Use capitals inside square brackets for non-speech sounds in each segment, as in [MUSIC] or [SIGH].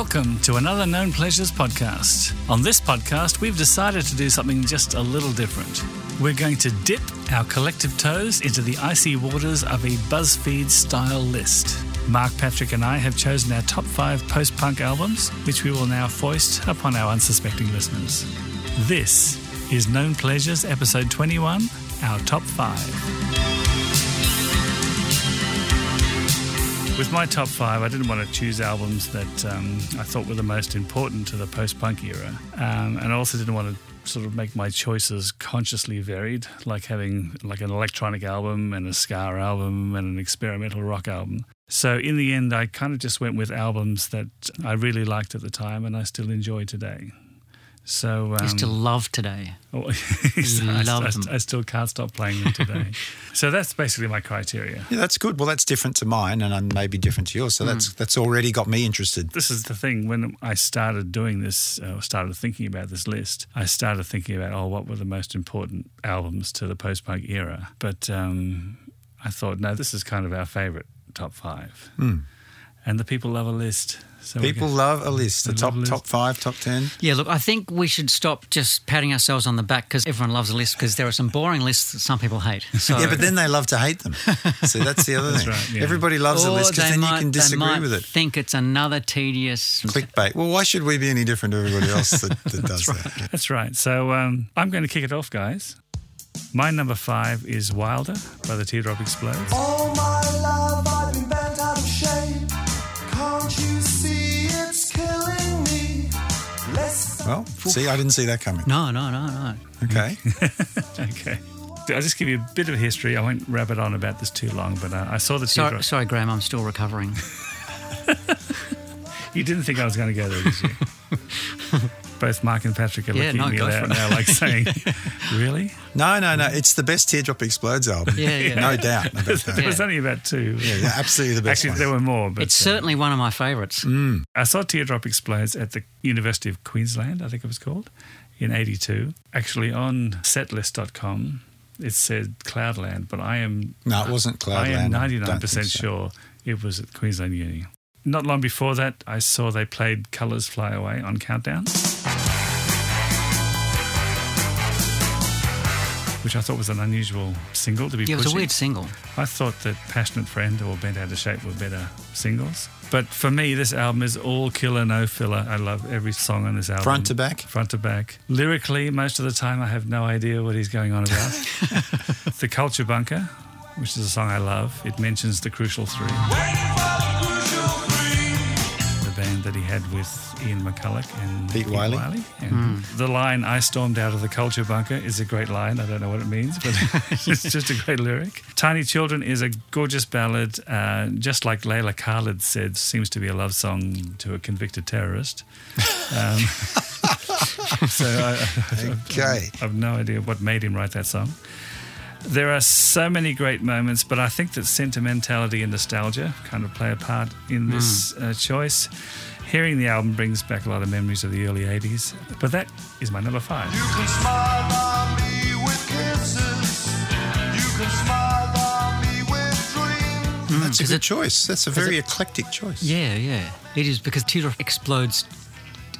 Welcome to another Known Pleasures podcast. On this podcast, we've decided to do something just a little different. We're going to dip our collective toes into the icy waters of a BuzzFeed style list. Mark Patrick and I have chosen our top five post punk albums, which we will now foist upon our unsuspecting listeners. This is Known Pleasures, episode 21, our top five. With my top five, I didn't want to choose albums that um, I thought were the most important to the post punk era. Um, and I also didn't want to sort of make my choices consciously varied, like having like an electronic album and a ska album and an experimental rock album. So in the end, I kind of just went with albums that I really liked at the time and I still enjoy today. So um, You still love today. [LAUGHS] Oh, [LAUGHS] You I, love I- them. I still can't stop playing them today. [LAUGHS] so that's basically my criteria. Yeah, that's good. Well, that's different to mine, and I'm maybe different to yours. So that's that's already got me interested. This is the thing. When I started doing this, uh, started thinking about this list, I started thinking about, oh, what were the most important albums to the post punk era? But um, I thought, no, this is kind of our favorite top five. And the people love a list. So People love a list. The top list. top five, top ten. Yeah, look, I think we should stop just patting ourselves on the back because everyone loves a list because there are some boring lists that some people hate. [LAUGHS] So, Yeah, but then they love to hate them. [LAUGHS] So that's the other thing. right, yeah. Everybody loves a list because they then you might- can they disagree might with it. Think it's another tedious. Clickbait. Well, why should we be any different to everybody else that, that [LAUGHS] does that? That's right. So um, I'm going to kick it off, guys. My number five is Wilder by the Teardrop Explodes. All Well, see, I didn't see that coming. No, no, no, no. Okay. [LAUGHS] Okay. I'll just give you a bit of history. I won't rabbit on about this too long, but uh, I saw the Sorry, sorry, Graham, I'm still recovering. [LAUGHS] You didn't think I was going to go there, did you? [LAUGHS] Both Mark and Patrick are Yeah, looking no, at me go out for now, like saying, [LAUGHS] "Really?" No, no, no. It's the best Teardrop Explodes album. Yeah, yeah. No doubt about There that. was only about two. Yeah, yeah, absolutely the best Actually, one. there were more, but It's uh, certainly one of my favourites. I saw Teardrop Explodes at the University of Queensland, I think it was called, in '82. Actually, on setlist.com, it said Cloudland, but I am No, it wasn't Cloudland. I don't 99% so. sure it was at Queensland Uni. Not long before that, I saw they played Colours Fly Away on Countdown. Which I thought was an unusual single to be Yeah, it was a weird single. I thought that Passionate Friend or Bent Out of Shape were better singles. But for me, this album is all killer, no filler. I love every song on this album. Front to back? Front to back. Lyrically, most of the time, I have no idea what he's going on about. [LAUGHS] the Culture Bunker, which is a song I love, it mentions the Crucial Three, the band that he had with Ian McCulloch and Pete Wylie. And The line "I stormed out of the culture bunker" is a great line. I don't know what it means, but [LAUGHS] [LAUGHS] it's just a great lyric. "Tiny Children" is a gorgeous ballad, uh, just like Leila Khaled said, seems to be a love song to a convicted terrorist. Um, [LAUGHS] so I, Okay. I've no idea what made him write that song. There are so many great moments, but I think that sentimentality and nostalgia kind of play a part in this uh, choice. Hearing the album brings back a lot of memories of the early 80s, but that is my number five. You can smile on me with kisses. You can smile on me with dreams. Mm. That's a 'cause good it- choice. That's a very eclectic choice. Yeah, yeah. It is because Teardrop Explodes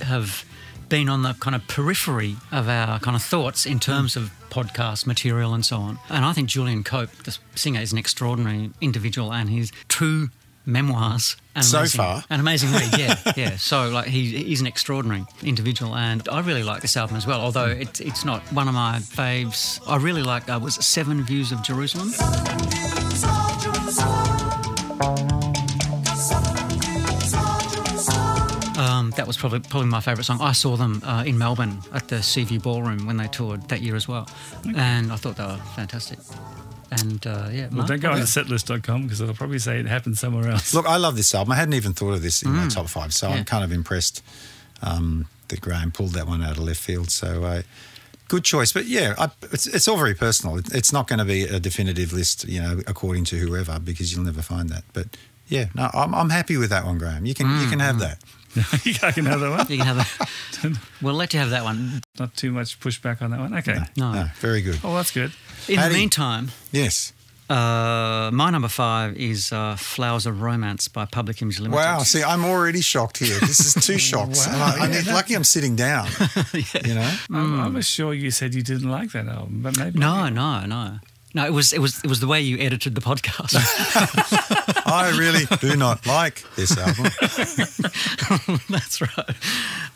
have been on the kind of periphery of our kind of thoughts in terms of podcast material and so on. And I think Julian Cope, the singer, is an extraordinary individual and his true memoirs. An So amazing, far. An amazing read, yeah, [LAUGHS] yeah. So, like, he, he's an extraordinary individual and I really like this album as well, although it, it's not one of my faves. I really like, uh, was Seven Views of Jerusalem? Um, that was probably probably my favourite song. I saw them uh, in Melbourne at the Seaview Ballroom when they toured that year as well, and I thought they were fantastic. And uh, yeah, Well, Mark, don't go on yeah. to setlist.com because it'll probably say it happened somewhere else. Look, I love this album. I hadn't even thought of this in my top five, so Mm. Yeah. I'm kind of impressed um, that Graham pulled that one out of left field. So, uh, good choice. But yeah, I, it's, it's all very personal. It, it's not going to be a definitive list, you know, according to whoever, because you'll never find that. But yeah, no, I'm, I'm happy with that one, Graham. You can you can Mm, have that. [LAUGHS] I can have that one. [LAUGHS] You can have that. [LAUGHS] we'll let you have that one. Not too much pushback on that one. Okay. No. No, very good. Oh, that's good. In Paddy. the meantime, Yes. Uh, my number five is uh, Flowers of Romance by Public Image Limited. Wow. See, I'm already shocked here. This is two [LAUGHS] shocks. And I, I need, lucky I'm sitting down. [LAUGHS] You know? I'm, I was sure you said you didn't like that album, but maybe No, no, no. No, it was it was it was the way you edited the podcast. [LAUGHS] I really do not like this album. That's right.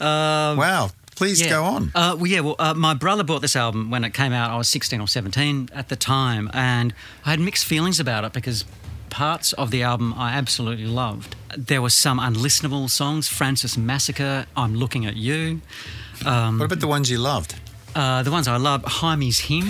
Um, wow. Please go on. Uh, well, yeah. Well, uh, my brother bought this album when it came out. I was 16 or 17 at the time, and I had mixed feelings about it because parts of the album I absolutely loved. There were some unlistenable songs. Francis Massacre, I'm Looking at You. Um, What about the ones you loved? uh, the ones I loved, Hymie's Him.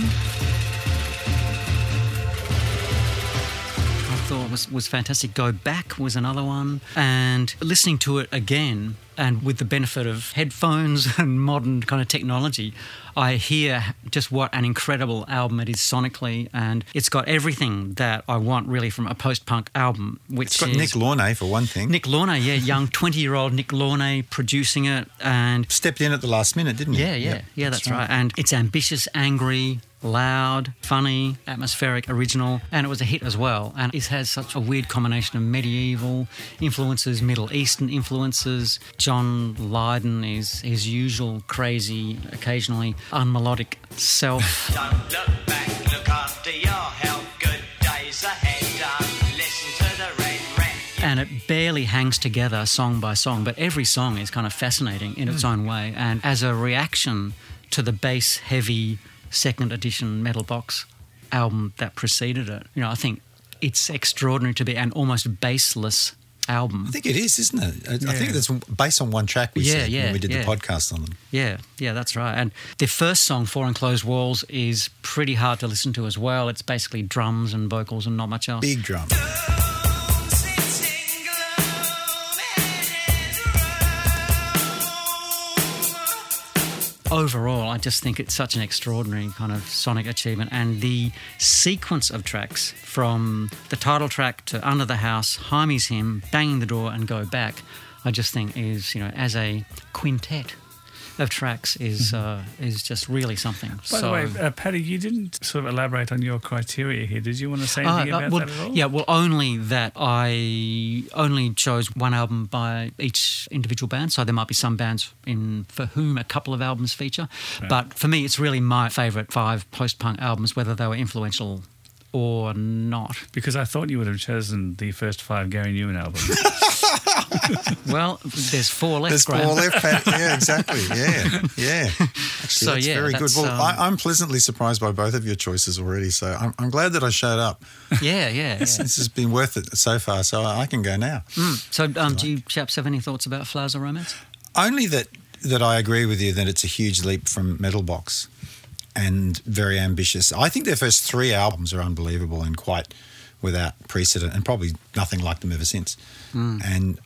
I thought was, was fantastic. Go Back was another one. And listening to it again, and with the benefit of headphones [LAUGHS] and modern kind of technology, I hear just what an incredible album it is sonically. And it's got everything that I want really from a post punk album, which It's got is Nick Launay for one thing. Nick Launay, yeah, [LAUGHS] young 20 year old Nick Launay producing it. And stepped in at the last minute, didn't he? yeah, yeah, yeah, that's, right. And it's ambitious, angry, loud, funny, atmospheric, original, and it was a hit as well. And it has such a weird combination of medieval influences, Middle Eastern influences. John Lydon is his usual crazy, occasionally unmelodic self. [LAUGHS] Don't look back, look after your health. Good days ahead. Don't listen to the red rat. and it barely hangs together song by song, but every song is kind of fascinating in its mm. own way. And as a reaction to the bass heavy second edition Metal Box album that preceded it, you know, I think it's extraordinary to be an almost bassless album. I think it is, isn't it? I, I think Yeah. that's based on one track we Yeah, said yeah, when we did yeah. the podcast on them. Yeah, yeah, that's right. And the first song, Four Enclosed Walls, is pretty hard to listen to as well. It's basically drums and vocals and not much else. Big drum. Overall, I just think it's such an extraordinary kind of sonic achievement. And the sequence of tracks from the title track to Under the House, Hymie's Him, Banging the Door, and Go Back, I just think is, you know, as a quintet of tracks is uh, is just really something. Mm-hmm. By so, the way, uh, Paddy, you didn't sort of elaborate on your criteria here. Did you want to say Uh, anything uh, about well, that at all? Yeah, well, only that I only chose one album by each individual band. So there might be some bands in for whom a couple of albums feature, but for me, it's really my favourite five post-punk albums, whether they were influential or not. Because I thought you would have chosen the first five Gary Numan albums. [LAUGHS] [LAUGHS] Well, there's four left. There's Graham. four left. Pat. [LAUGHS] Yeah, exactly. Yeah, yeah. Actually, So, that's yeah, very that's, good. Well, um, I, I'm pleasantly surprised by both of your choices already. So I'm, I'm glad that I showed up. Yeah, yeah. [LAUGHS] yeah. This has been worth it so far. So I can go now. So, um, do you chaps have any thoughts about Flowers of Romance? Only that that I agree with you that it's a huge leap from Metal Box and very ambitious. I think their first three albums are unbelievable and quite without precedent, and probably nothing like them ever since. Hmm. And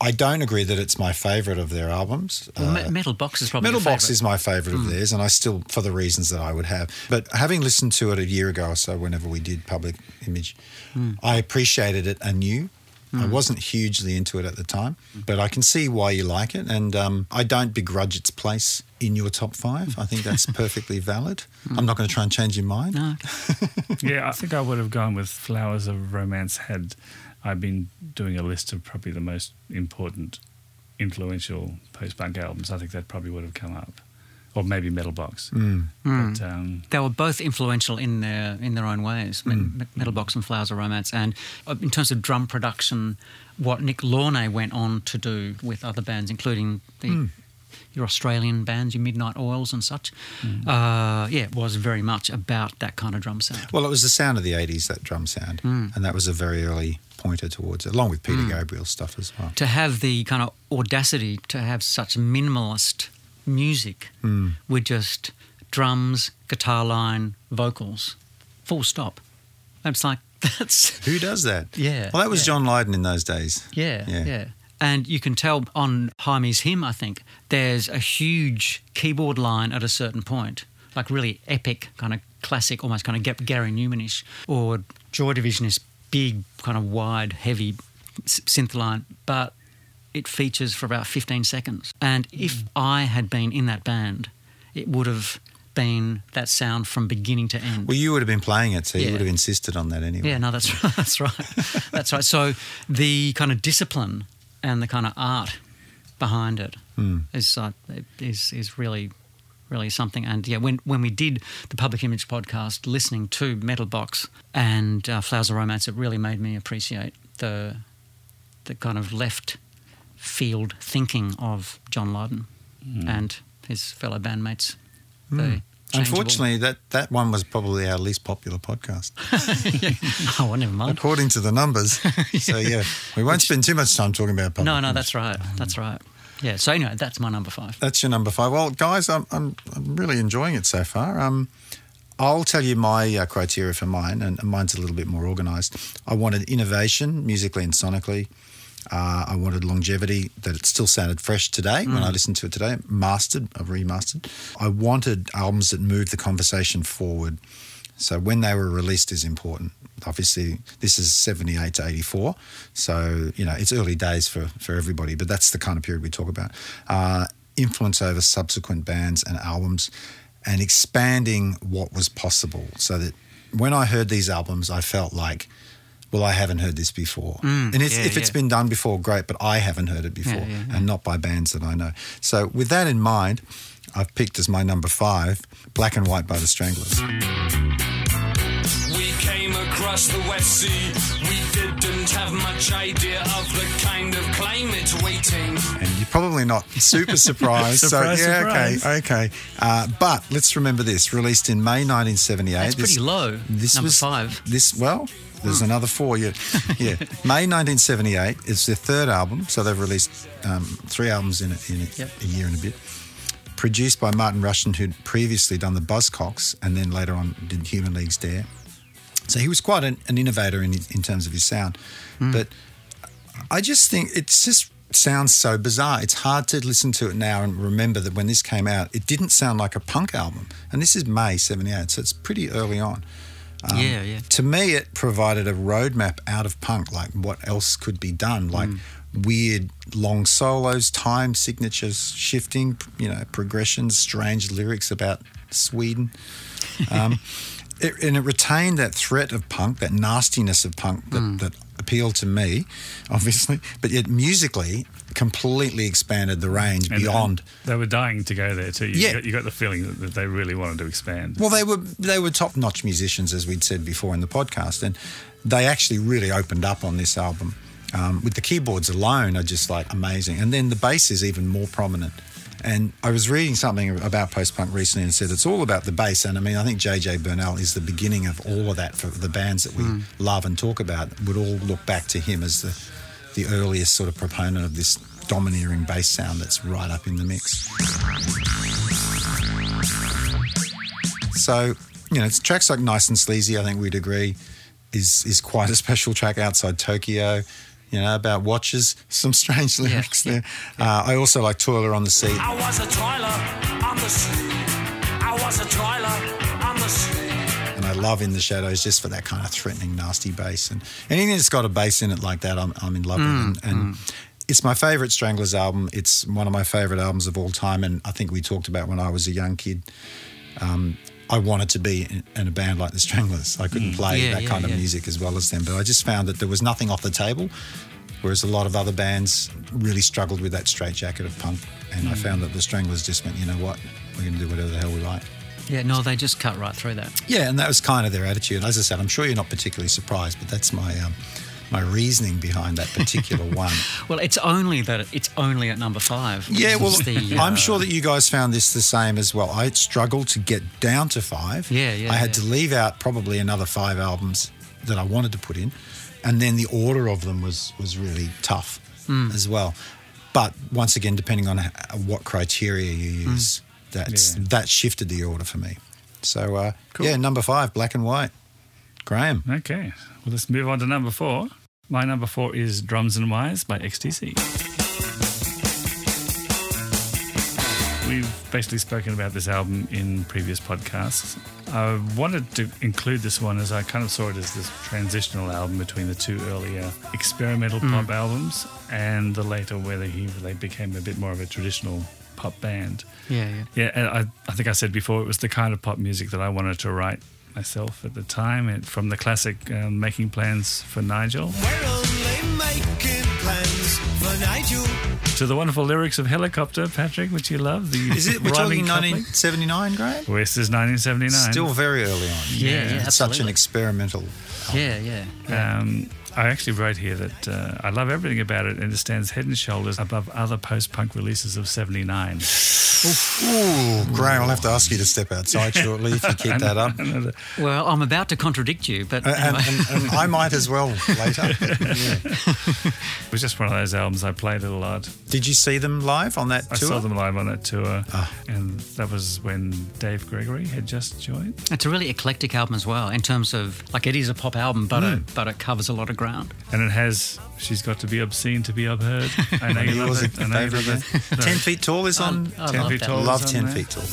I don't agree that it's my favourite of their albums. Well, Uh, Metal Box is probably Metal Box is my favourite of hmm. theirs, and I still, for the reasons that I would have. But having listened to it a year ago or so, whenever we did Public Image, hmm. I appreciated it anew. I wasn't hugely into it at the time, but I can see why you like it, and um, I don't begrudge its place in your top five. I think that's [LAUGHS] perfectly valid. I'm not going to try and change your mind. No, [LAUGHS] yeah, I think I would have gone with Flowers of Romance had I been doing a list of probably the most important, influential post punk albums. I think that probably would have come up. Or maybe Metal Box. Mm. But, um, they were both influential in their in their own ways. Me- Me- Metal Box and Flowers of Romance, and uh, in terms of drum production, what Nick Launay went on to do with other bands, including the your Australian bands, your Midnight Oils and such. Uh, yeah, it was very much about that kind of drum sound. Well, it was the sound of the 80s, that drum sound, and that was a very early pointer towards it, along with Peter Gabriel's stuff as well. To have the kind of audacity to have such minimalist music hmm. with just drums, guitar line, vocals, full stop. It's like [LAUGHS] that's Who does that? Yeah, Well, that was yeah. John Lydon in those days. Yeah, Yeah. yeah. And you can tell on Hymie's Him, I think, there's a huge keyboard line at a certain point, like really epic, kind of classic, almost kind of Gary Numan-ish. Or Joy Division is big, kind of wide, heavy synth line, but it features for about 15 seconds. And if I had been in that band, it would have been that sound from beginning to end. Well, you would have been playing it, so you would have insisted on that anyway. Yeah, no, that's right. [LAUGHS] That's right. That's right. So the kind of discipline and the kind of art behind it is uh, is is really really something. And yeah, when when we did the Public Image podcast, listening to Metal Box and uh, Flowers of Romance, it really made me appreciate the the kind of left field thinking of John Lydon and his fellow bandmates. Changeable- Unfortunately, that, that one was probably our least popular podcast, [LAUGHS] oh, never mind. according to the numbers. [LAUGHS] So, yeah, we won't spend too much time talking about No, no, that's right. That's right. Yeah. So anyway, that's my number five. That's your number five. Well, guys, I'm, I'm, I'm really enjoying it so far. Um, I'll tell you my uh, criteria for mine, and mine's a little bit more organised. I wanted innovation, musically and sonically. Uh, I wanted longevity, that it still sounded fresh today when I listened to it today, mastered, I've remastered. I wanted albums that moved the conversation forward. So when they were released is important. Obviously, this is 78 to 84. So, you know, it's early days for, for everybody, but that's the kind of period we talk about. Uh, influence over subsequent bands and albums and expanding what was possible so that when I heard these albums, I felt like, well, I haven't heard this before. and it's, yeah, if it's yeah. been done before, great, but I haven't heard it before Yeah, yeah, yeah. and not by bands that I know. So, with that in mind, I've picked as my number five Black and White by the Stranglers. We came across the West Sea. We didn't have much idea of the kind of climate waiting. And you're probably not super [LAUGHS] surprised. Surprise, so, yeah, surprise. okay, okay. Uh, but let's remember this released in May 1978. That's pretty This- low, This number was five. This, well, there's another four. Yeah, yeah. [LAUGHS] May 1978 is their third album. So they've released um, three albums in, a, in a, Yep. a year and a bit. Produced by Martin Rushent, who'd previously done the Buzzcocks and then later on did Human League's Dare. So he was quite an, an innovator in, in terms of his sound. But I just think it just sounds so bizarre. It's hard to listen to it now and remember that when this came out, it didn't sound like a punk album. And this is May 78, so it's pretty early on. Um, yeah, yeah. To me, it provided a roadmap out of punk, like what else could be done, like weird long solos, time signatures, shifting, you know, progressions, strange lyrics about Sweden. Um, [LAUGHS] it, and it retained that threat of punk, that nastiness of punk that, that appealed to me, obviously, but yet musically completely expanded the range And- beyond. and they were dying to go there too. You, Yeah. got, you got the feeling that, that they really wanted to expand. Well, they were they were top notch musicians, as we'd said before in the podcast, and they actually really opened up on this album. Um, with the keyboards alone, are just like amazing, and then the bass is even more prominent. And I was reading something about post punk recently and said it's all about the bass. And I mean, I think JJ Burnel is the beginning of all of that for the bands that we hmm. love and talk about. Would all look back to him as the the earliest sort of proponent of this domineering bass sound that's right up in the mix. So, you know, it's tracks like Nice and Sleazy, I think we'd agree, is is quite a special track outside Tokyo. You know, about watches, some strange lyrics yeah, there. Uh, I also like Toiler on the Sea. I was a toiler on the sea. I was a toiler on the sea. And I love In the Shadows just for that kind of threatening, nasty bass. And anything that's got a bass in it like that, I'm, I'm in love Mm, with. And, and it's my favourite Stranglers album. It's one of my favourite albums of all time. And I think we talked about when I was a young kid. Um, I wanted to be in, in a band like the Stranglers. I couldn't play Mm. Yeah, that yeah, kind of music as well as them. But I just found that there was nothing off the table. Whereas a lot of other bands really struggled with that straitjacket of punk. And Mm. I found that the Stranglers just went, you know what, we're going to do whatever the hell we like. Yeah, no, they just cut right through that. Yeah, and that was kind of their attitude. As I said, I'm sure you're not particularly surprised, but that's my um, my reasoning behind that particular [LAUGHS] one. Well, it's only that it's only at number five. Yeah, well, It's the, I'm uh, sure that you guys found this the same as well. I struggled to get down to five. Yeah, yeah, I had yeah. to leave out probably another five albums that I wanted to put in, and then the order of them was was really tough Hmm. as well. But once again, depending on what criteria you Hmm. use, that's Yeah. that shifted the order for me. So uh, yeah, number five, black and white. Graham. Okay, well, let's move on to number four. My number four is Drums and Wires by XTC. We've basically spoken about this album in previous podcasts. I wanted to include this one as I kind of saw it as this transitional album between the two earlier experimental hmm. pop albums and the later where they, he, they became a bit more of a traditional pop band. Yeah, yeah. Yeah, and I, I think I said before it was the kind of pop music that I wanted to write myself at the time. It, from the classic um, "Making Plans for Nigel" We're only making plans for Nigel. to the wonderful lyrics of "Helicopter," Patrick, which you love. The Is it? We're rhyming talking 1979, Graham? Well, this is 1979. Still very early on. Yeah, yeah, It's such an absolutely. experimental. Yeah, yeah. Um, I actually wrote here that uh, I love everything about it, and it stands head and shoulders above other post-punk releases of '79. Ooh, Graham, I'll have to ask you to step outside shortly if you keep [LAUGHS] that up. Well, I'm about to contradict you, but anyway. and, and I might as well later. Yeah. [LAUGHS] It was just one of those albums I played a lot. Did you see them live on that I tour? I saw them live on that tour, Ah. and that was when Dave Gregory had just joined. it's a really eclectic album as well in terms of like it is a pop album, but Hmm. it, but it covers a lot of ground. And it has She's Got to Be Obscene to Be Upheard. I know you love Yours, it. I know you David, love it. Ten feet tall is on. I Ten love Feet that. Tall. Love ten feet tall.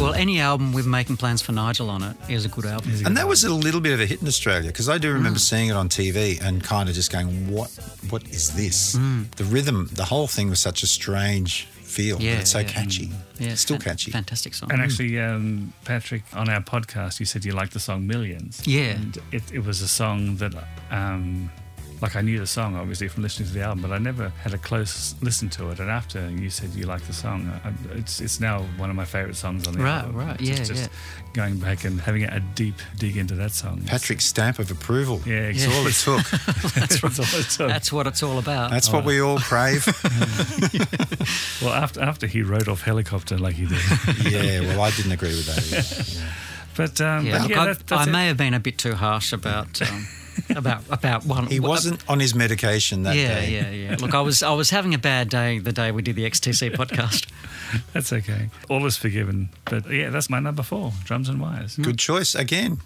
Well, any album with making plans for Nigel on it is a good album. And that was a little bit of a hit in Australia because I do Mm. remember seeing it on TV and kind of just going, "What? What is this?" Mm. The rhythm, the whole thing was such a strange feel. but Yeah, it's so yeah. catchy. Yeah, it's still fan- catchy. Fantastic song. And actually, um, Patrick, on our podcast, you said you liked the song Millions. Yeah. And it, it was a song that, um, like, I knew the song, obviously, from listening to the album, but I never had a close listen to it. And after you said you liked the song, I, it's, it's now one of my favourite songs on the Right, album. right, It's yeah, just yeah. Going back and having a deep dig into that song. Patrick's stamp of approval. Yeah, It's exactly. all it [LAUGHS] took. That's, [LAUGHS] all it took. That's what it's all about. That's what we all crave. [LAUGHS] Well, after, after he wrote off Helicopter like he did. yeah, well, I didn't agree with that. Either. But, um, yeah, but yeah I, that, that's I it. may have been a bit too harsh about um, about about one. He wasn't on his medication that yeah, day. yeah, yeah. Yeah. Look, I was I was having a bad day the day we did the XTC [LAUGHS] podcast. That's okay. All is forgiven. But yeah, that's my number four, Drums and Wires. Good choice again.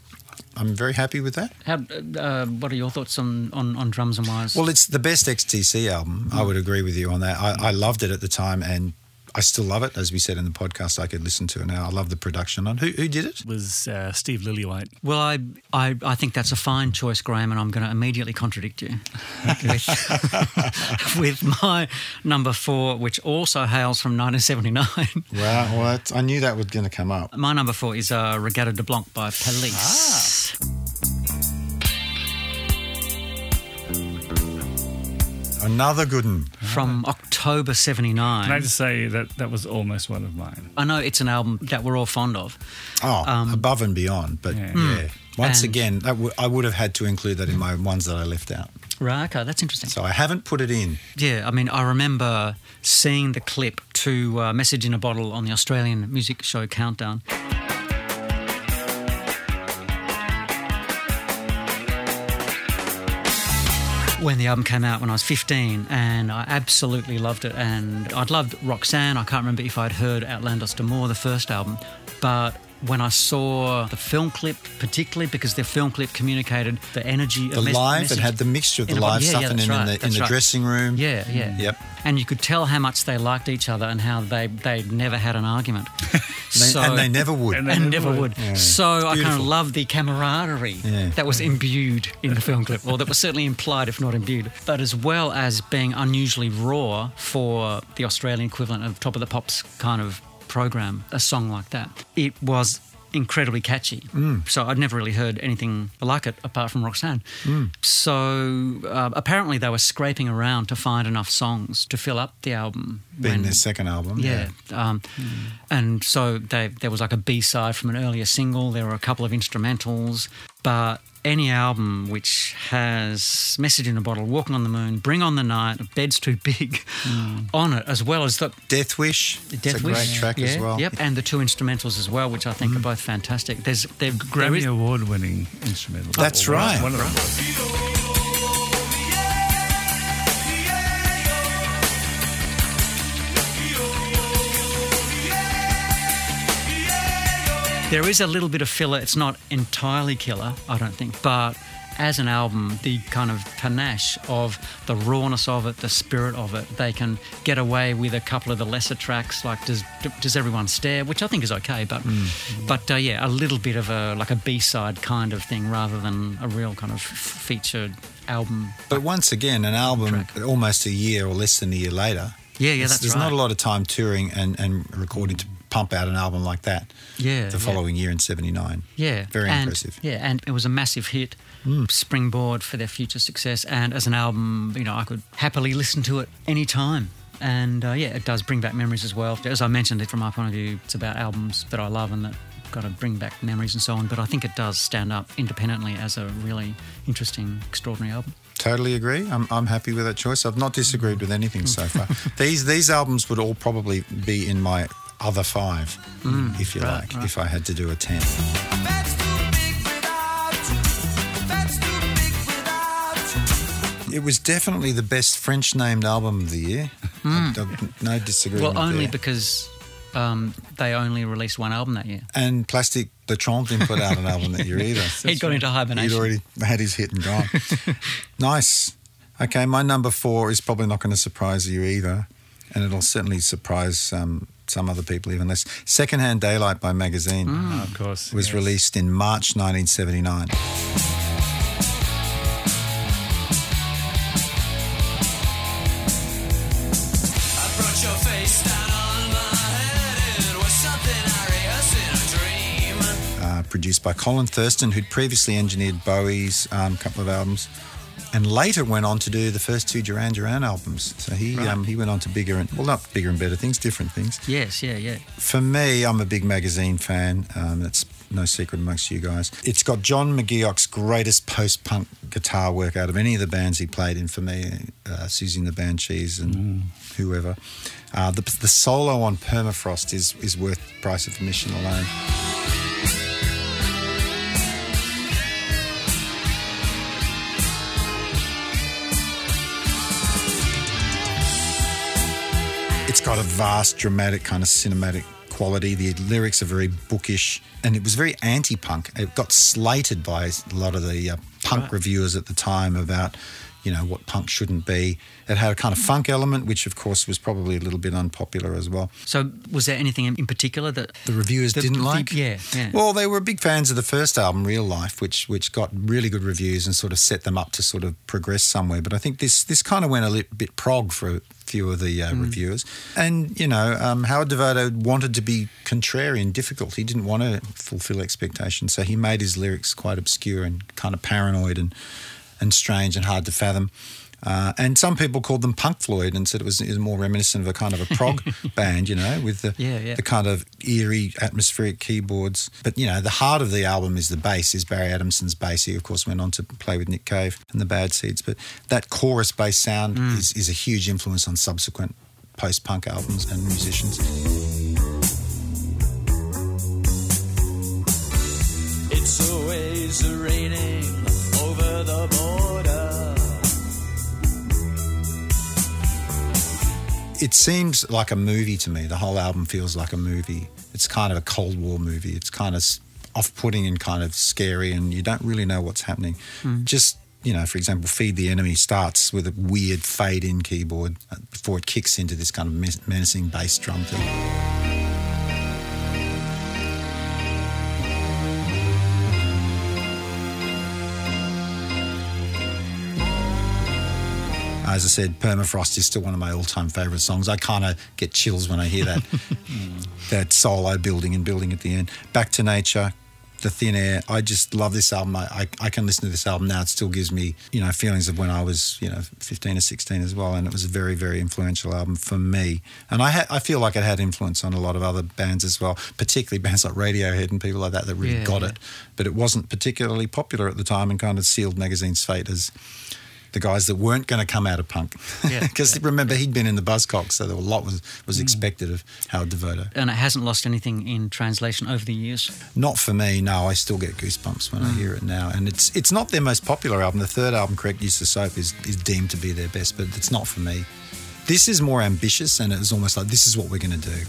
I'm very happy with that. How, uh, what are your thoughts on, on, on drums and wires? Well, it's the best XTC album. I would agree with you on that. I, I loved it at the time, and I still love it. As we said in the podcast, I could listen to it now. I love the production on. Who, who did it? was uh, Steve Lillywhite. Well, I, I I think that's a fine choice, Graham, and I'm going to immediately contradict you with, [LAUGHS] with my number four, which also hails from 1979. Wow, [LAUGHS] what? I knew that was going to come up. My number four is uh, Reggatta de Blanc by Police. Another good one. From October 79. Can I just say that that was almost one of mine? I know it's an album that we're all fond of. Oh, Um, above and beyond. But Yeah. yeah, once And- again, that w- I would have had to include that in my ones that I left out. Right, okay, that's interesting. So I haven't put it in. Yeah, I mean, I remember seeing the clip to uh, Message in a Bottle on the Australian music show Countdown. When the album came out when I was 15, and I absolutely loved it. And I'd loved Roxanne. I can't remember if I'd heard Outlandos d'Amour, the first album, but when I saw the film clip, particularly because the film clip communicated the energy The of mes- live, message it had the mixture of the in live. Yeah, stuff yeah, and right, in the, in the right. dressing room. Yeah, yeah. Mm, yep. And you could tell how much they liked each other and how they they never had an argument. [LAUGHS] So, and they never would. And and never never would. would. So I kind of beautiful. love the camaraderie Yeah. that was imbued in the film clip, or that was certainly implied, if not imbued. But as well as being unusually raw for the Australian equivalent of Top of the Pops kind of program, a song like that, it was incredibly catchy. Mm. So I'd never really heard anything like it apart from Roxanne. Mm. So uh, apparently they were scraping around to find enough songs to fill up the album. Being when- their second album. yeah. Um, And so they, there was like a B side from an earlier single. There were a couple of instrumentals. But any album which has Message in a Bottle, Walking on the Moon, Bring on the Night, Bed's Too Big hmm. on it, as well as the Death Wish. Death it's a Wish. great track yeah, as well. Yep. And the two instrumentals as well, which I think are hmm. both fantastic. There's there, there Grammy is- Award winning instrumental. That's Or one- right. One of them There is a little bit of filler. It's not entirely killer, I don't think, but as an album, the kind of panache of the rawness of it, the spirit of it, they can get away with a couple of the lesser tracks, like Does, Does Everyone Stare, which I think is okay, but, but uh, yeah, a little bit of a, like a B-side kind of thing rather than a real kind of featured album. But once again, an album almost a year or less than a year later. Yeah, yeah, that's There's right. not a lot of time touring and, and recording to pump out an album like that. Yeah, The yeah. following year in '79. Yeah, Very and, impressive. Yeah, and it was a massive hit, springboard for their future success. And as an album, you know, I could happily listen to it any time. And uh, yeah, it does bring back memories as well. As I mentioned, it from my point of view, it's about albums that I love and that got to bring back memories and so on. But I think it does stand up independently as a really interesting, extraordinary album. Totally agree. I'm, I'm happy with that choice. I've not disagreed with anything so far. [LAUGHS] these these albums would all probably be in my other five, if you Mm, right, like, right. if I had to do a ten. That's too big without you. That's too big without you. It was definitely the best French named album of the year. I don't- no disagreement. Mm. Well, only there. because um, they only released one album that year. And Plastic Bertrand didn't put out an album that year either. [LAUGHS] He'd gone into hibernation. He'd already had his hit and gone. [LAUGHS] nice. Okay, my number four is probably not going to surprise you either, and it'll certainly surprise um, some other people even less. Secondhand Daylight by Magazine Mm. of course. was yes. released in March 1979. I brought your face down on my head. It was something I rehearsed in a dream. uh, produced by Colin Thurston, who'd previously engineered Bowie's um, couple of albums, and later went on to do the first two Duran Duran albums. So he um, he went on to bigger and well, not bigger and better things, different things. Yes, yeah, yeah. For me, I'm a big magazine fan. Um, that's no secret amongst you guys. It's got John McGeoch's greatest post-punk guitar work out of any of the bands he played in. For me, uh, Siouxsie and the Banshees and whoever. Uh, the, the solo on Permafrost is is worth the price of admission alone. Got a vast, dramatic kind of cinematic quality. The lyrics are very bookish, and it was very anti-punk. It got slated by a lot of the uh, punk reviewers at the time about, you know, what punk shouldn't be. It had a kind of funk element, which of course was probably a little bit unpopular as well. So, was there anything in in particular that The reviewers The- didn't the- like. yeah, yeah. Well, they were big fans of the first album, Real Life, which which got really good reviews and sort of set them up to sort of progress somewhere. But I think this this kind of went a little bit prog for a few of the uh, Mm. reviewers. And you know, um, Howard Devoto wanted to be contrarian, difficult. He didn't want to fulfill expectations, so he made his lyrics quite obscure and kind of paranoid and and strange and hard to fathom. Uh, and some people called them Punk Floyd and said it was, it was more reminiscent of a kind of a prog [LAUGHS] band, you know, with the Yeah, yeah. the kind of eerie atmospheric keyboards. But you know, the heart of the album is the bass, is Barry Adamson's bass. He of course went on to play with Nick Cave and the Bad Seeds. But that chorus bass sound Mm. is, is a huge influence on subsequent post punk albums and musicians. It's always raining over the border. It seems like a movie to me. The whole album feels like a movie. It's kind of a Cold War movie. It's kind of off putting and kind of scary, and you don't really know what's happening. Hmm. Just, you know, for example, Feed the Enemy starts with a weird fade in keyboard before it kicks into this kind of menacing bass drum thing. As I said, Permafrost is still one of my all-time favourite songs. I kind of get chills when I hear that [LAUGHS] mm, that solo building and building at the end. Back to Nature, The Thin Air. I just love this album. I, I, I can listen to this album now. It still gives me, you know, feelings of when I was, you know, 15 or 16 as well. And it was a very, very influential album for me. And I, ha- I feel like it had influence on a lot of other bands as well, particularly bands like Radiohead and people like that that really Yeah, got yeah. it. But it wasn't particularly popular at the time and kind of sealed magazine's fate as the guys that weren't going to come out of punk. Yeah, [LAUGHS] Because remember, he'd been in the Buzzcocks, so a lot was, Mm. was expected of Howard Devoto. and it hasn't lost anything in translation over the years. Not for me, no. I still get goosebumps when I hear it now. And it's it's not their most popular album. The third album, Correct Use of Soap, is, is deemed to be their best, but it's not for me. This is more ambitious, and it was almost like, this is what we're going to do.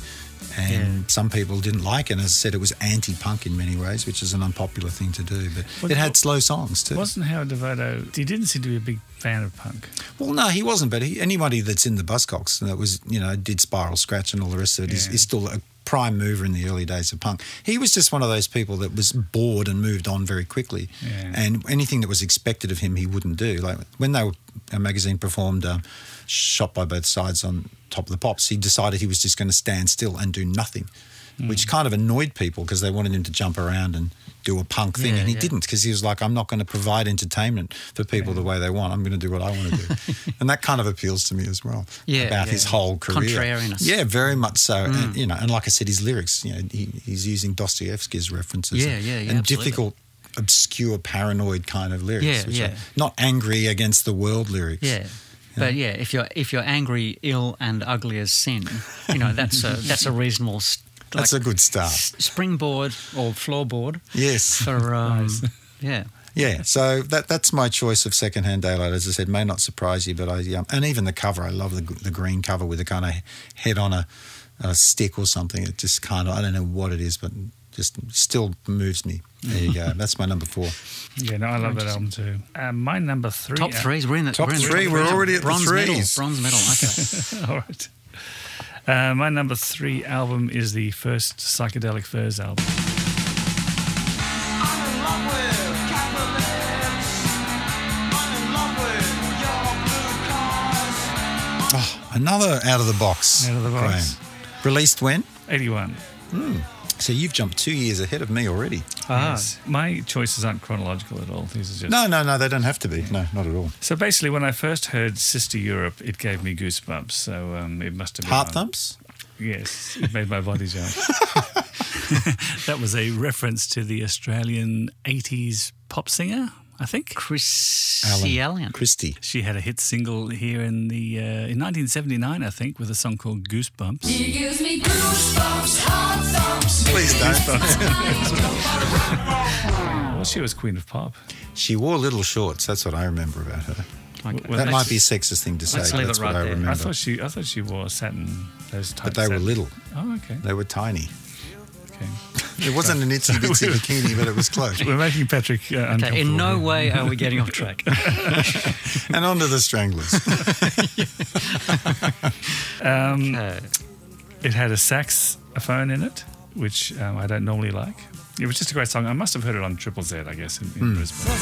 And some people didn't like it. And as I said, it was anti-punk in many ways, which is an unpopular thing to do. But Was- it had slow songs too. Wasn't Howard Devoto? He didn't seem to be a big fan of punk. Well, no, he wasn't. But he, anybody that's in the Buzzcocks that was, you know, did Spiral Scratch and all the rest of it is Yeah. is still a prime mover in the early days of punk. He was just one of those people that was bored and moved on very quickly. Yeah. And anything that was expected of him, he wouldn't do. Like when they were, a magazine performed um, "Shot by Both Sides" on Top of the Pops, he decided he was just going to stand still and do nothing. Hmm. Which kind of annoyed people because they wanted him to jump around and do a punk thing, Yeah, and he yeah. didn't because he was like, "I'm not going to provide entertainment for people the way they want. I'm going to do what I want to do," [LAUGHS] and that kind of appeals to me as well. Yeah, about his whole career. Contrariness. Yeah, very much so. Mm. And, you know, and like I said, his lyrics. You know, he, he's using Dostoevsky's references. Yeah, and, yeah, yeah, and difficult, obscure, paranoid kind of lyrics. Yeah, which yeah. Are not angry against the world lyrics. Yeah. But yeah, if you're if you're angry, ill, and ugly as sin, you know that's a that's a reasonable s- That's a good start. springboard or floorboard Yes. for [LAUGHS] um, yeah. Yeah, so that that's my choice of secondhand daylight. As I said, may not surprise you, but I um, and even the cover. I love the the green cover with a kind of head on a, a stick or something. It just kind of I don't know what it is, but just still moves me. There you go. [LAUGHS] That's my number four. Yeah, no, I love that album too. Uh, my number three. Top threes. We're in the Top we're in the three, top we're threes. already at the bronze threes. medal. Bronze medal. Okay. [LAUGHS] All right. Uh, my number three album is the first Psychedelic Furs album. I'm in love with Catholics. I'm in love with your blue cars. Another out of the box. Out of the box. Graham. Released when? 81. So you've jumped two years ahead of me already. Yes. My choices aren't chronological at all. These are just. No, no, no, they don't have to be. No, not at all. So basically, when I first heard Sister Europe, it gave me goosebumps. So um, it must have been. Heart on- thumps? Yes, it made my body jump. [LAUGHS] [LAUGHS] that was a reference to the Australian 80s pop singer, I think. Chrissy Allen. Christie. She had a hit single here in the uh, in 1979, I think, with a song called Goosebumps. He gives me goosebumps, heart thumps. Please don't. [LAUGHS] Well, she was Queen of Pop. she wore little shorts. That's what I remember about her. Okay. Well, that might be a sexist thing to say. let's but leave that's it what right I there. I remember. I thought she I thought she wore satin those tight but they were little. Oh, okay. They were tiny. okay. It wasn't an itsy bitsy [LAUGHS] bikini, but it was close. We're making Patrick uh, Okay, uncomfortable. in no way are we getting off track. [LAUGHS] And onto the stranglers. [LAUGHS] Um, Okay. It had a saxophone in it, which um, I don't normally like. It was just a great song. I must have heard it on Triple Z, I guess, in, in Brisbane.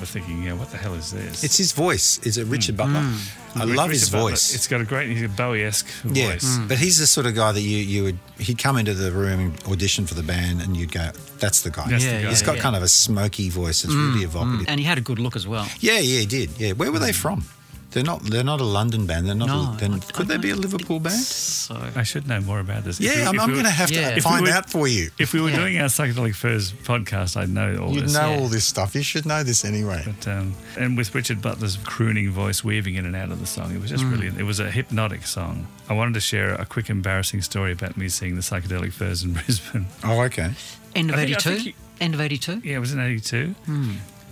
Remember thinking, yeah, what the hell is this? It's his voice. Is it Richard hmm. Butler? Hmm. I Richard love his Butler. voice. It's got a great he's a Bowie-esque yeah, voice. Hmm. but he's the sort of guy that you you would he'd come into the room and audition for the band, and you'd go, "That's the guy." That's the Yeah, guy. He's got yeah. kind of a smoky voice. It's really evocative. And he had a good look as well. Yeah, yeah, he did. Yeah, where were they from? They're not. They're not a London band. They're not. No, a, they're, I- could I they be a Liverpool band? So I should know more about this. If we- Yeah, I'm, if I'm we going to have Yeah. to If we find were- out for you. If we were Yeah. doing our psychedelic furs podcast, I'd know all this. You'd this. know yeah. all this stuff. You should know this anyway. But um, and with Richard Butler's crooning voice weaving in and out of the song, it was just brilliant. It was a hypnotic song. I wanted to share a quick embarrassing story about me seeing the psychedelic furs in [LAUGHS] Brisbane. Oh, okay. end of I think- I '82. End of '82. Yeah, it was in '82.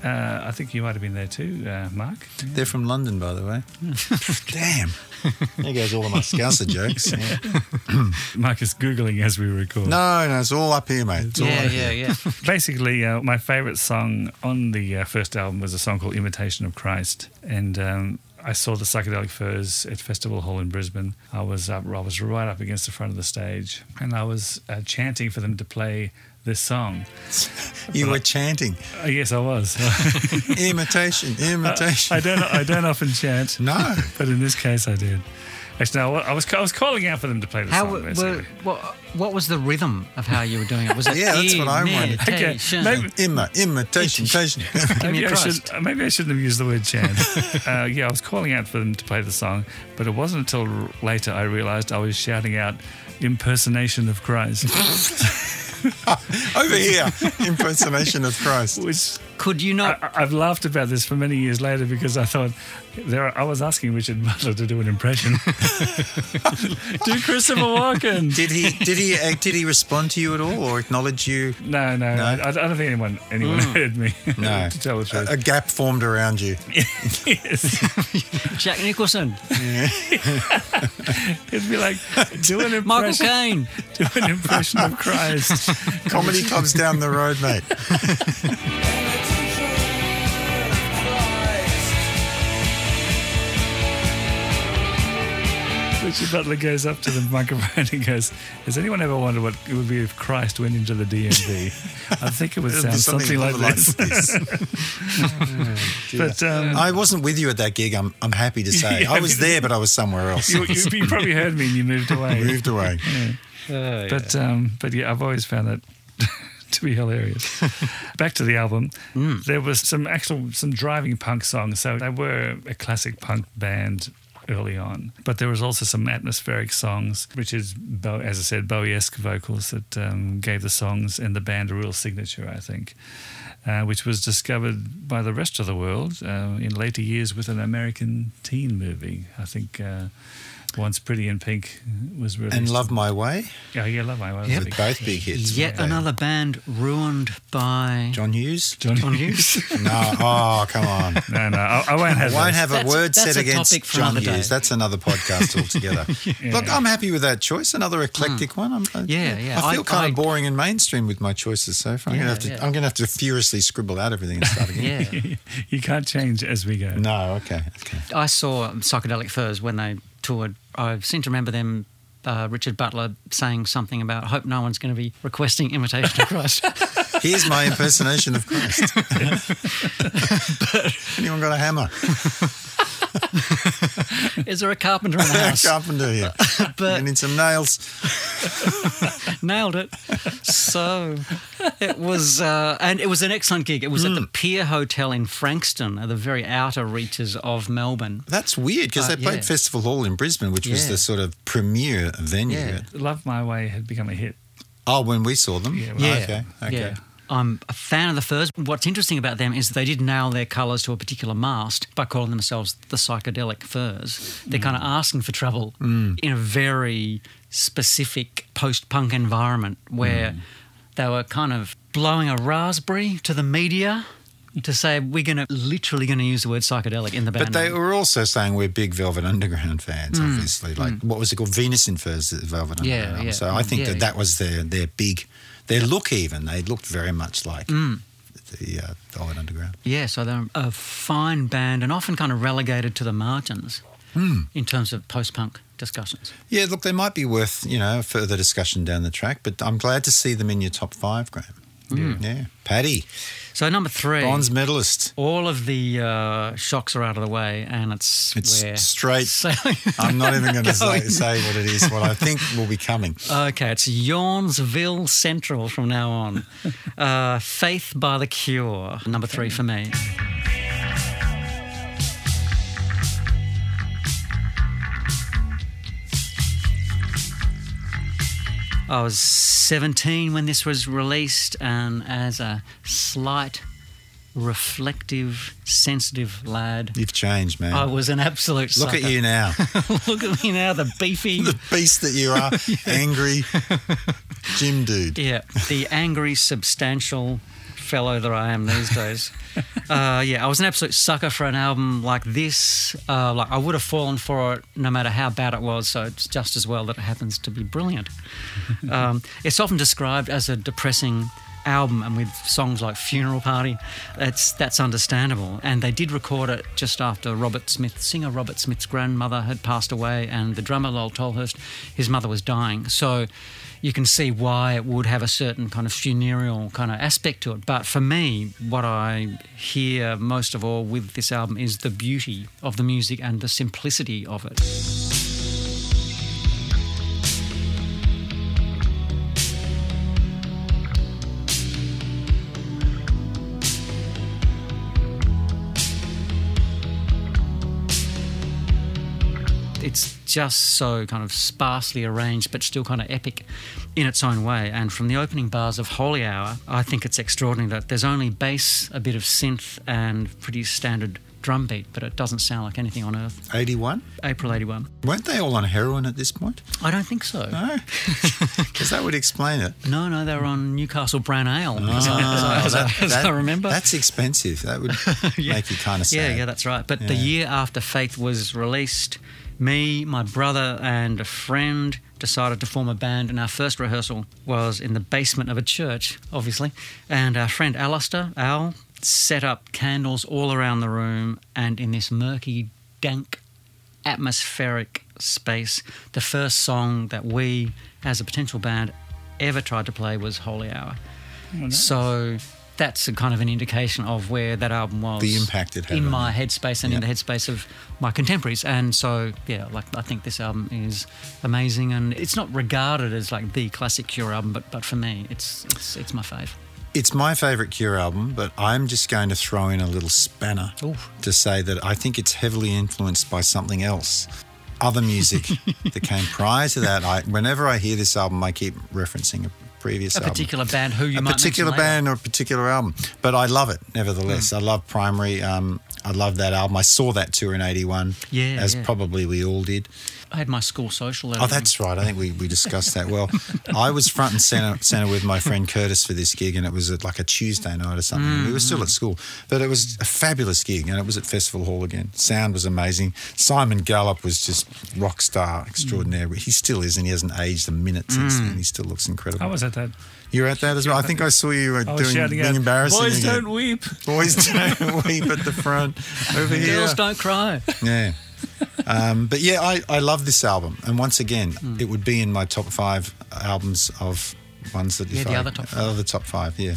Uh, I think you might have been there too, uh, Mark. They're from London, by the way. [LAUGHS] Damn. There goes all of my Scouser jokes. [LAUGHS] Yeah. [CLEARS THROAT] Mark is googling as we record. No, no, it's all up here, mate. It's all Yeah, up yeah, here. yeah. [LAUGHS] Basically, uh, my favourite song on the uh, first album was a song called "Imitation of Christ," and um, I saw the psychedelic furs at Festival Hall in Brisbane. I was up, I was right up against the front of the stage, and I was uh, chanting for them to play this song. [LAUGHS] You were chanting. Uh, yes, I was. [LAUGHS] Imitation, imitation. I don't. I don't often chant. [LAUGHS] No. but in this case, I did. Actually, no, I was. I was calling out for them to play the How song. were, what, what was the rhythm of how you were doing it? Was it Yeah, that's what I wondered. Okay, imitation? maybe- Ima, imitation, imitation. Maybe a I, Christ. should, uh, maybe I shouldn't have used the word chant. uh, yeah, I was calling out for them to play the song, but it wasn't until later I realised I was shouting out impersonation of Christ, [LAUGHS] Over here, impersonation of Christ. which Could you not? I, I've laughed about this for many years later because I thought there. Are, I was asking Richard Butler to do an impression. [LAUGHS] do Christopher Walken? Did he did he uh, did he respond to you at all or acknowledge you? No, no, No? I, I don't think anyone anyone heard me. [LAUGHS] No. to tell the truth. A, a gap formed around you. [LAUGHS] yes. Jack Nicholson, It'd be like do an Michael. Caine. Do an impression of Christ. Comedy clubs down the road, mate. Richard Butler goes up to the microphone and goes, "Has anyone ever wondered what it would be if Christ went into the DMV?" [LAUGHS] I think it would sound be something, like this. [LAUGHS] [LAUGHS] but um, I wasn't with you at that gig. I'm I'm happy to say. Yeah, I was there, but I was somewhere else. you, you, you probably heard me and you moved away. Moved away. But um, but yeah, I've always found that to be hilarious. Back to the album, there was some actual some driving punk songs. So they were a classic punk band early on, but there was also some atmospheric songs, which is as I said, Bowie-esque vocals that um, gave the songs and the band a real signature. I think. Uh, which was discovered by the rest of the world uh, in later years with an American teen movie. I think uh, Once Pretty in Pink was released. And Love My Way Oh, yeah, Love My Way. Yep. with big- both big hits. Yet weren't they? another band ruined by John Hughes. John John Hughes. [LAUGHS] No, oh come on. [LAUGHS] No, no, I, I won't have. I won't those. have a That's- word that's said a against topic John another day. Hughes. That's another podcast [LAUGHS] altogether. Look, I'm happy with that choice. Another eclectic one. I'm, I, Hmm. Yeah, yeah. I feel I- kind I- of boring and mainstream with my choices so far. I'm Yeah, gonna have to. yeah. I'm gonna have to furiously scribble out everything and start again. yeah. You can't change as we go. No, okay, okay. I saw Psychedelic Furs when they toured. I seem to remember them. Uh, Richard Butler saying something about, I hope no one's going to be requesting Imitation of Christ. [LAUGHS] Here's my impersonation of Christ. [LAUGHS] [LAUGHS] Anyone got a hammer? Is there a carpenter in the house? Carpenter here. But- and in some nails. Nailed it. So it was, uh, and it was an excellent gig. It was at the Pier Hotel in Frankston, at the very outer reaches of Melbourne. That's weird because Uh, they played yeah. Festival Hall in Brisbane, which was the sort of premier venue. Yeah. Love My Way had become a hit. Oh, when we saw them. Yeah, Yeah. Okay. Okay. Yeah. I'm a fan of the Furs. What's interesting about them is they did nail their colours to a particular mast by calling themselves the psychedelic Furs. They're kind of asking for trouble mm. in a very specific post punk environment where mm. they were kind of blowing a raspberry to the media to say we're going to literally going to use the word psychedelic in the band. But they name. were also saying we're big Velvet Underground fans, Mm. obviously. Like, what was it called? Venus in Furs Velvet Yeah, Underground. yeah. So I think Yeah, that that was their, their big, their look even. They looked very much like Mm. the uh, Velvet Underground. Yeah, so they're a fine band and often kind of relegated to the margins in terms of post punk discussions. Yeah, look, they might be worth, you know, further discussion down the track, but I'm glad to see them in your top five, Graham. Mm. Yeah. Paddy, So, number three. bronze medalist. all of the uh, shocks are out of the way, and it's It's where straight. [LAUGHS] sailing- [LAUGHS] I'm not even [LAUGHS] going to say, say what it is, what I think will be coming. okay, it's Yawnsville Central from now on. Uh, Faith by the Cure, number three for me. I was 17 when this was released, and as a slight, reflective, sensitive lad, You've changed, man. I was an absolute Look at you now. [LAUGHS] Look at me now, the beefy. [LAUGHS] the beast that you are. [LAUGHS] Angry gym dude. Yeah, the angry, substantial fellow that I am these days. [LAUGHS] uh, yeah, I was an absolute sucker for an album like this. Uh, like I would have fallen for it no matter how bad it was. So it's just as well that it happens to be brilliant. [LAUGHS] um, it's often described as a depressing album, and with songs like "Funeral Party," that's that's understandable. And they did record it just after Robert Smith, singer Robert Smith's grandmother, had passed away, and the drummer Lol Tolhurst, his mother was dying. So you can see why it would have a certain kind of funereal kind of aspect to it. But for me, what I hear most of all with this album is the beauty of the music and the simplicity of it. Just so kind of sparsely arranged, but still kind of epic in its own way. And from the opening bars of Holy Hour, I think it's extraordinary that there's only bass, a bit of synth, and pretty standard drum beat, but it doesn't sound like anything on earth. 81? April 81. Weren't they all on heroin at this point? I don't think so. No, [LAUGHS] because that would explain it. No, no, they were on Newcastle Brown Ale. Ah, [LAUGHS] as, I- as I- that- I [LAUGHS] remember. That's expensive. That would Yeah. make you kind of sad. Yeah, yeah, that's right. But the year after Faith was released, me, my brother, and a friend decided to form a band, and our first rehearsal was in the basement of a church, obviously. And our friend Alistair, Al, set up candles all around the room, and in this murky, dank, atmospheric space, the first song that we, as a potential band, ever tried to play was Holy Hour. Oh, so that's a kind of an indication of where that album was. The impact it had in my you. headspace and in the headspace of my contemporaries. And so, yeah, like I think this album is amazing, and it's not regarded as like the classic Cure album, but but for me, it's it's it's my fave. It's my favourite Cure album, but I'm just going to throw in a little spanner Oof. to say that I think it's heavily influenced by something else. Other music [LAUGHS] that came prior to that. I, whenever I hear this album, I keep referencing a previous A album. particular band who you a particular band or a particular album. But I love it, nevertheless. Hmm. I love Primary. Um, I love that album. I saw that tour in 81, Yeah, as yeah. probably we all did. I had my school social. Oh, a- that's right. I think we, we discussed that. Well, [LAUGHS] I was front and center, center with my friend Curtis for this gig, and it was at like a Tuesday night or something. We were still mm. at school, but it was a fabulous gig, and it was at Festival Hall again. Sound was amazing. Simon Gallup was just rock star extraordinaire. Mm. He still is, and he hasn't aged a minute since then. Mm. He still looks incredible. I was at that. You're at that as well. I think I saw you uh, I doing shouting being out, embarrassing. Boys again. don't weep. Boys [LAUGHS] don't weep at the front over here. Girls don't cry. Yeah. Um, but yeah, I, I love this album. And once again, Hmm. it would be in my top five albums of ones that Yeah, the I- other top five. Hmm. Other top five, yeah.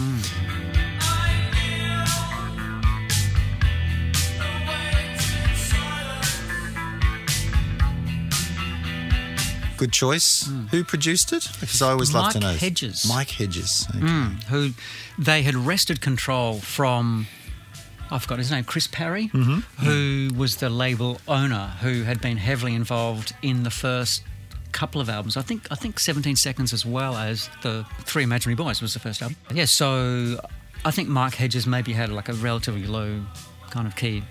Good choice. Who produced it? Because I always love to Hmm. Mike know. Hedges. Mike Hedges. Okay. Mm, who they had wrested control from. I forgot his name, Chris Parry, Mm-hmm. who was the label owner, who had been heavily involved in the first couple of albums. I think I think 17 Seconds as well as the Three Imaginary Boys was the first album. Yeah, so I think Mike Hedges maybe had like a relatively low kind of key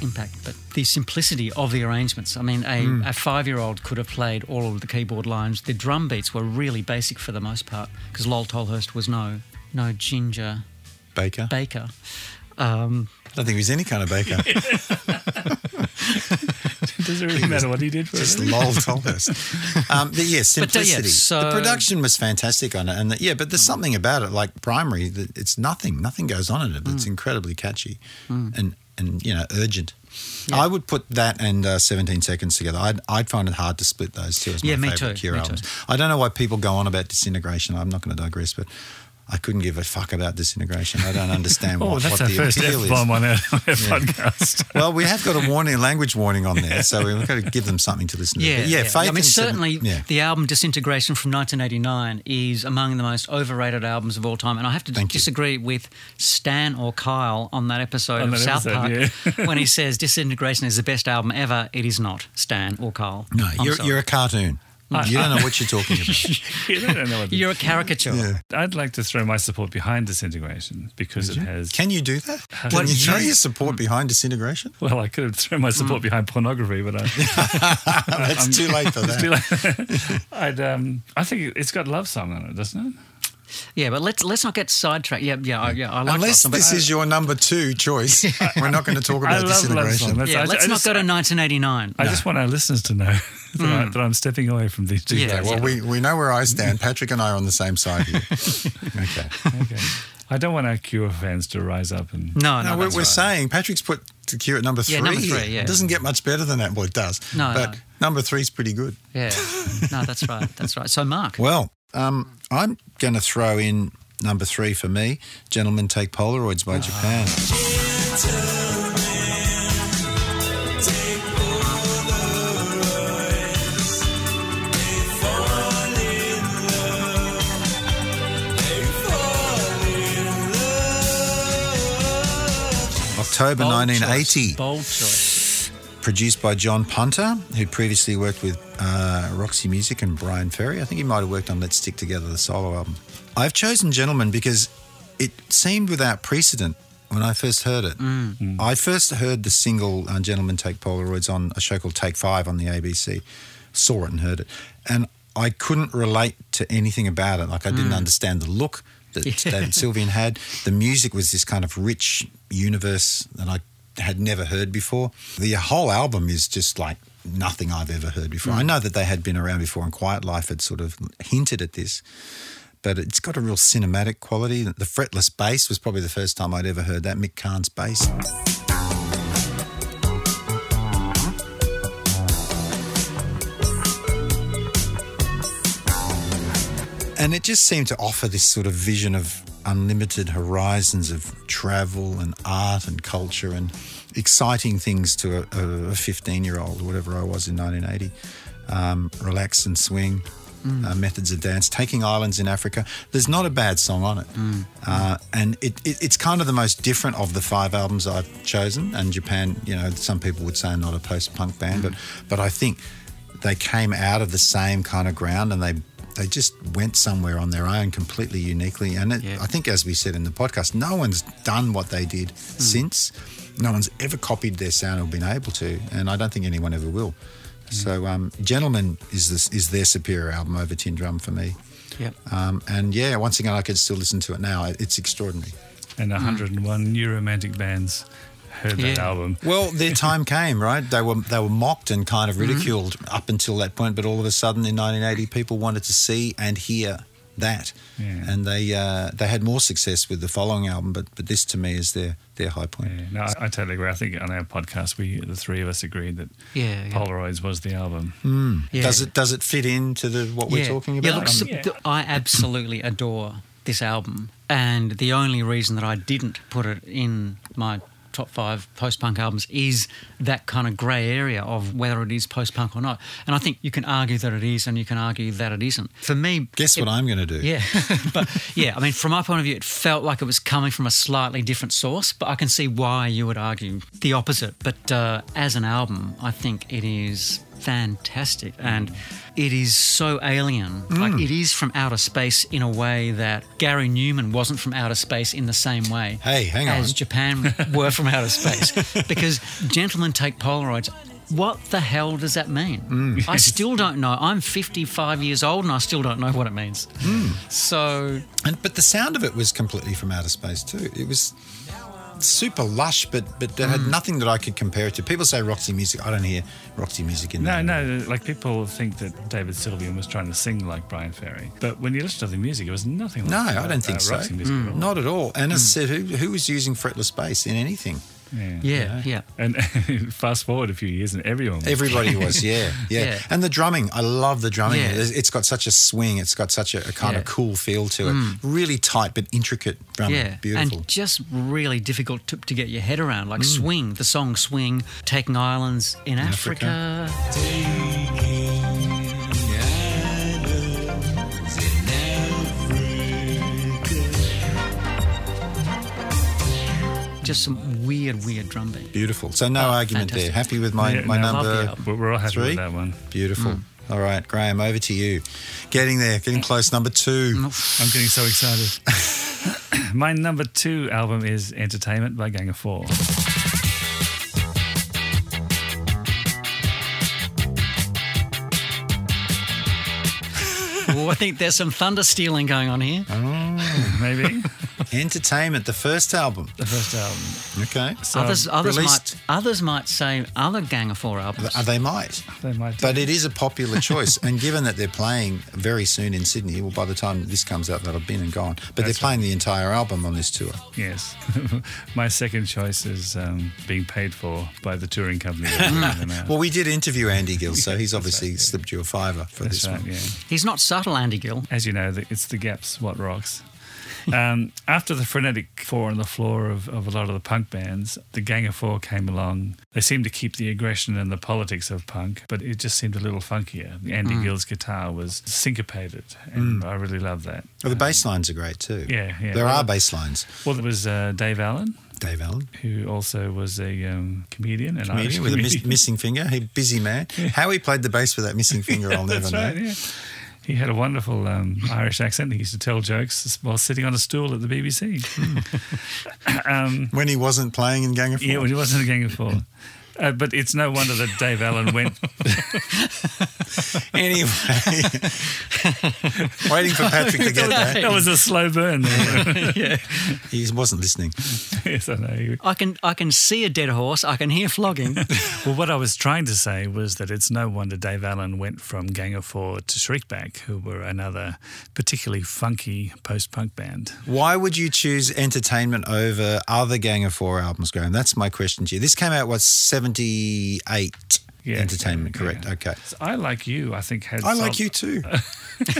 impact, but the simplicity of the arrangements. I mean, a, Hmm. a five year old could have played all of the keyboard lines. The drum beats were really basic for the most part because Lol Tolhurst was no no Ginger Baker. Baker. Um, I don't think he was any kind of baker. Does [LAUGHS] it really matter what he did for Just it? lol told us. Um, but yeah, But, uh, yeah, simplicity. so- the production was fantastic on it, and the, yeah, but there's something about it, like primary, that it's nothing. Nothing goes on in it, but it's Mm. incredibly catchy and and you know urgent. I would put that and uh, 17 seconds together. I'd, I'd find it hard to split those two as my Yeah, me favorite Cure me albums. too. I don't know why people go on about disintegration. I'm not going to digress, but. I couldn't give a fuck about disintegration. I don't understand [LAUGHS] Oh, what, that's what our the first appeal F is. bomb on our, our podcast. [LAUGHS] Well, we have got a warning, language warning on there, so we've got to give them something to listen to. yeah, But yeah, Faith I mean, and Seven- certainly yeah. the album Disintegration from 1989 is among the most overrated albums of all time. And I have to Thank you. disagree with Stan or Kyle on that episode On of that South episode, Park [LAUGHS] when he says Disintegration is the best album ever. It is not, Stan or Kyle. No, I'm you're, sorry. you're a cartoon. You don't know what you're talking about. [LAUGHS] you don't know what [LAUGHS] you're a caricature. Yeah. I'd like to throw my support behind disintegration because it has. Can you do that? Can do you you- throw your support behind disintegration? well, I could have thrown my support Mm. behind pornography, but I, [LAUGHS] That's too late for that. late. I'd, um, I think it's got love song on it, doesn't it? Yeah, but let's let's not get sidetracked. Yeah, yeah, I- yeah. I like Unless Love Song, but- this is your number two choice, [LAUGHS] we're not going to talk I about love love song. disintegration. That's- yeah, I, let's I not go to 1989. I just want our listeners to know [LAUGHS] that, I, that I'm stepping away from these two. Mm. Yeah, guys. Well, we, we know where I stand. Patrick and I are on the same side here. [LAUGHS] Okay. Okay. I don't want our Cure fans to rise up and. No, no, No, we're, we're right. saying Patrick's put the cure at number three. Yeah, number three, yeah. It doesn't get much better than that. Well, it does. No, but no. number three's pretty good. Yeah, no, that's right. That's right. So, Mark, Well, um, I'm going to throw in number three for me. Gentlemen Take Polaroids by Japan. October bold 1980. choice. Bold choice. produced by John Punter, who previously worked with uh, Roxy Music and Bryan Ferry. I think he might have worked on Let's Stick Together, the solo album. I've chosen Gentleman because it seemed without precedent when I first heard it. I first heard the single uh, Gentlemen Take Polaroids on a show called Take Five on the ABC, saw it and heard it. And I couldn't relate to anything about it. Like I didn't understand the look that David [LAUGHS] Sylvian had. The music was this kind of rich universe that I had never heard before. The whole album is just like nothing I've ever heard before. I mm. know that they had been around before and Quiet Life had sort of hinted at this. But it's got a real cinematic quality. The fretless bass was probably the first time I'd ever heard that. Mick Karn's bass. And it just seemed to offer this sort of vision of unlimited horizons of travel and art and culture and exciting things to a 15 year old, whatever I was in 1980. Um, relax and swing, uh, methods of dance, taking islands in Africa. There's not a bad song on it. Uh, and it, it, it's kind of the most different of the five albums I've chosen. And Japan, you know, some people would say I'm not a post punk band, but, but I think they came out of the same kind of ground and they they just went somewhere on their own completely uniquely. And it, Yeah. i think as we said in the podcast no one's done what they did since. No one's ever copied their sound or been able to and i don't think anyone ever will. So um, gentleman is this is their superior album over tin drum for me. Yep. um, and yeah once again i could still listen to it now. It's extraordinary. And 101 new romantic bands heard that album. Well, their [LAUGHS] time came, right? They were they were mocked and kind of ridiculed up until that point, but all of a sudden in 1980, people wanted to see and hear that, Yeah. and they uh, they had more success with the following album. But but this to me is their their high point. Yeah, no, I, I totally agree. I think on our podcast, we the three of us agreed that Yeah, yeah. Polaroids was the album. Yeah. Does it does it fit into the what we're talking about? Yeah, look, Um, so- yeah. I absolutely adore this album, and the only reason that I didn't put it in my top five post punk albums is that kind of grey area of whether it is post punk or not. And I think you can argue that it is, and you can argue that it isn't. For me, guess what I'm going to do? yeah, [LAUGHS] but yeah, I mean, from my point of view, it felt like it was coming from a slightly different source. But I can see why you would argue the opposite. But uh, as an album, I think it is fantastic, and it is so alien. Like it is from outer space in a way that Gary Numan wasn't from outer space in the same way. Hey, hang as on. Japan [LAUGHS] were from outer space, because gentlemen take Polaroids. What the hell does that mean? Mm. I still don't know. I'm 55 years old and I still don't know what it means. Mm. So And but the sound of it was completely from outer space too. It was super lush, but but Mm. had nothing that I could compare it to. People say Roxy music. I don't hear Roxy music in No, there. no, no. like people think that David Sylvian was trying to sing like Bryan Ferry, but when you listen to the music, it was nothing. No, like I don't think uh, so. Roxy music at all. Not at all. And I said, who, who was using fretless bass in anything? Yeah. yeah, yeah. And [LAUGHS] fast forward a few years, and everyone. Was Everybody was, yeah, [LAUGHS] yeah, Yeah. And the drumming, I love the drumming. Yeah. It's- It's got such a swing. It's got such a, a kind of cool feel to it. Mm. Really tight but intricate drumming. Yeah, Beautiful. and just really difficult to, to get your head around. Like mm. swing, the song "Swing," taking islands in, Africa. Just some weird, weird drum beat. Beautiful. So no Oh, argument fantastic. there. Happy with my, Yeah, my no, number album. We're we're all happy three. with that one. Beautiful. Hmm. All right, Graham, over to you. Getting there, getting close. Number two. I'm getting so excited. [LAUGHS] [COUGHS] My number two album is Entertainment by Gang of Four. Oh, I think there's some thunder stealing going on here. Oh, Maybe [LAUGHS] Entertainment, the first album. the first album. Okay. So others, others released- might, others might say other Gang of Four albums. They might. they might. But it is a popular choice. and given that they're playing very soon in Sydney, well, by the time this comes out, they'll have been and gone. But That's they're playing the entire album on this tour. yes. [LAUGHS] My second choice is um, being paid for by the touring company. [LAUGHS] that them out. Well, we did interview Andy Gill, so he's obviously right, yeah. slipped you a fiver for That's this right. one. Yeah. He's not subtle, Andy Gill. As you know, it's the Gaps what rocks. Um, [LAUGHS] after the frenetic four on the floor of, of a lot of the punk bands, the Gang of Four came along. They seemed to keep the aggression and the politics of punk, but it just seemed a little funkier. Andy Mm. Gill's guitar was syncopated, and I really love that. Well, the bass lines are great too. Yeah, yeah. There Well, are bass lines. Well, there was uh, Dave Allen, Dave Allen, who also was a um, comedian, an Irish comedian with a miss, comedian. missing finger. He busy man. [LAUGHS] How he played the bass with that missing finger, I'll never That's know. right, yeah. He had a wonderful um, Irish accent. He used to tell jokes while sitting on a stool at the BBC. [LAUGHS] um, When he wasn't playing in Gang of Four. yeah, when he wasn't a Gang of Four. Uh, but it's no wonder that Dave Allen went. [LAUGHS] Anyway, [LAUGHS] waiting for Patrick to get that that. was a slow burn. There. [LAUGHS] He wasn't listening. yes, I know. I can I can see a dead horse. I can hear flogging. Well, what I was trying to say was that it's no wonder Dave Allen went from Gang of Four to Shriekback, who were another particularly funky post-punk band. Why would you choose Entertainment over other Gang of Four albums, Graham? That's my question to you. This came out, what, 78? Yeah, Entertainment, correct. yeah. Okay. So I like you. I think had I like you too.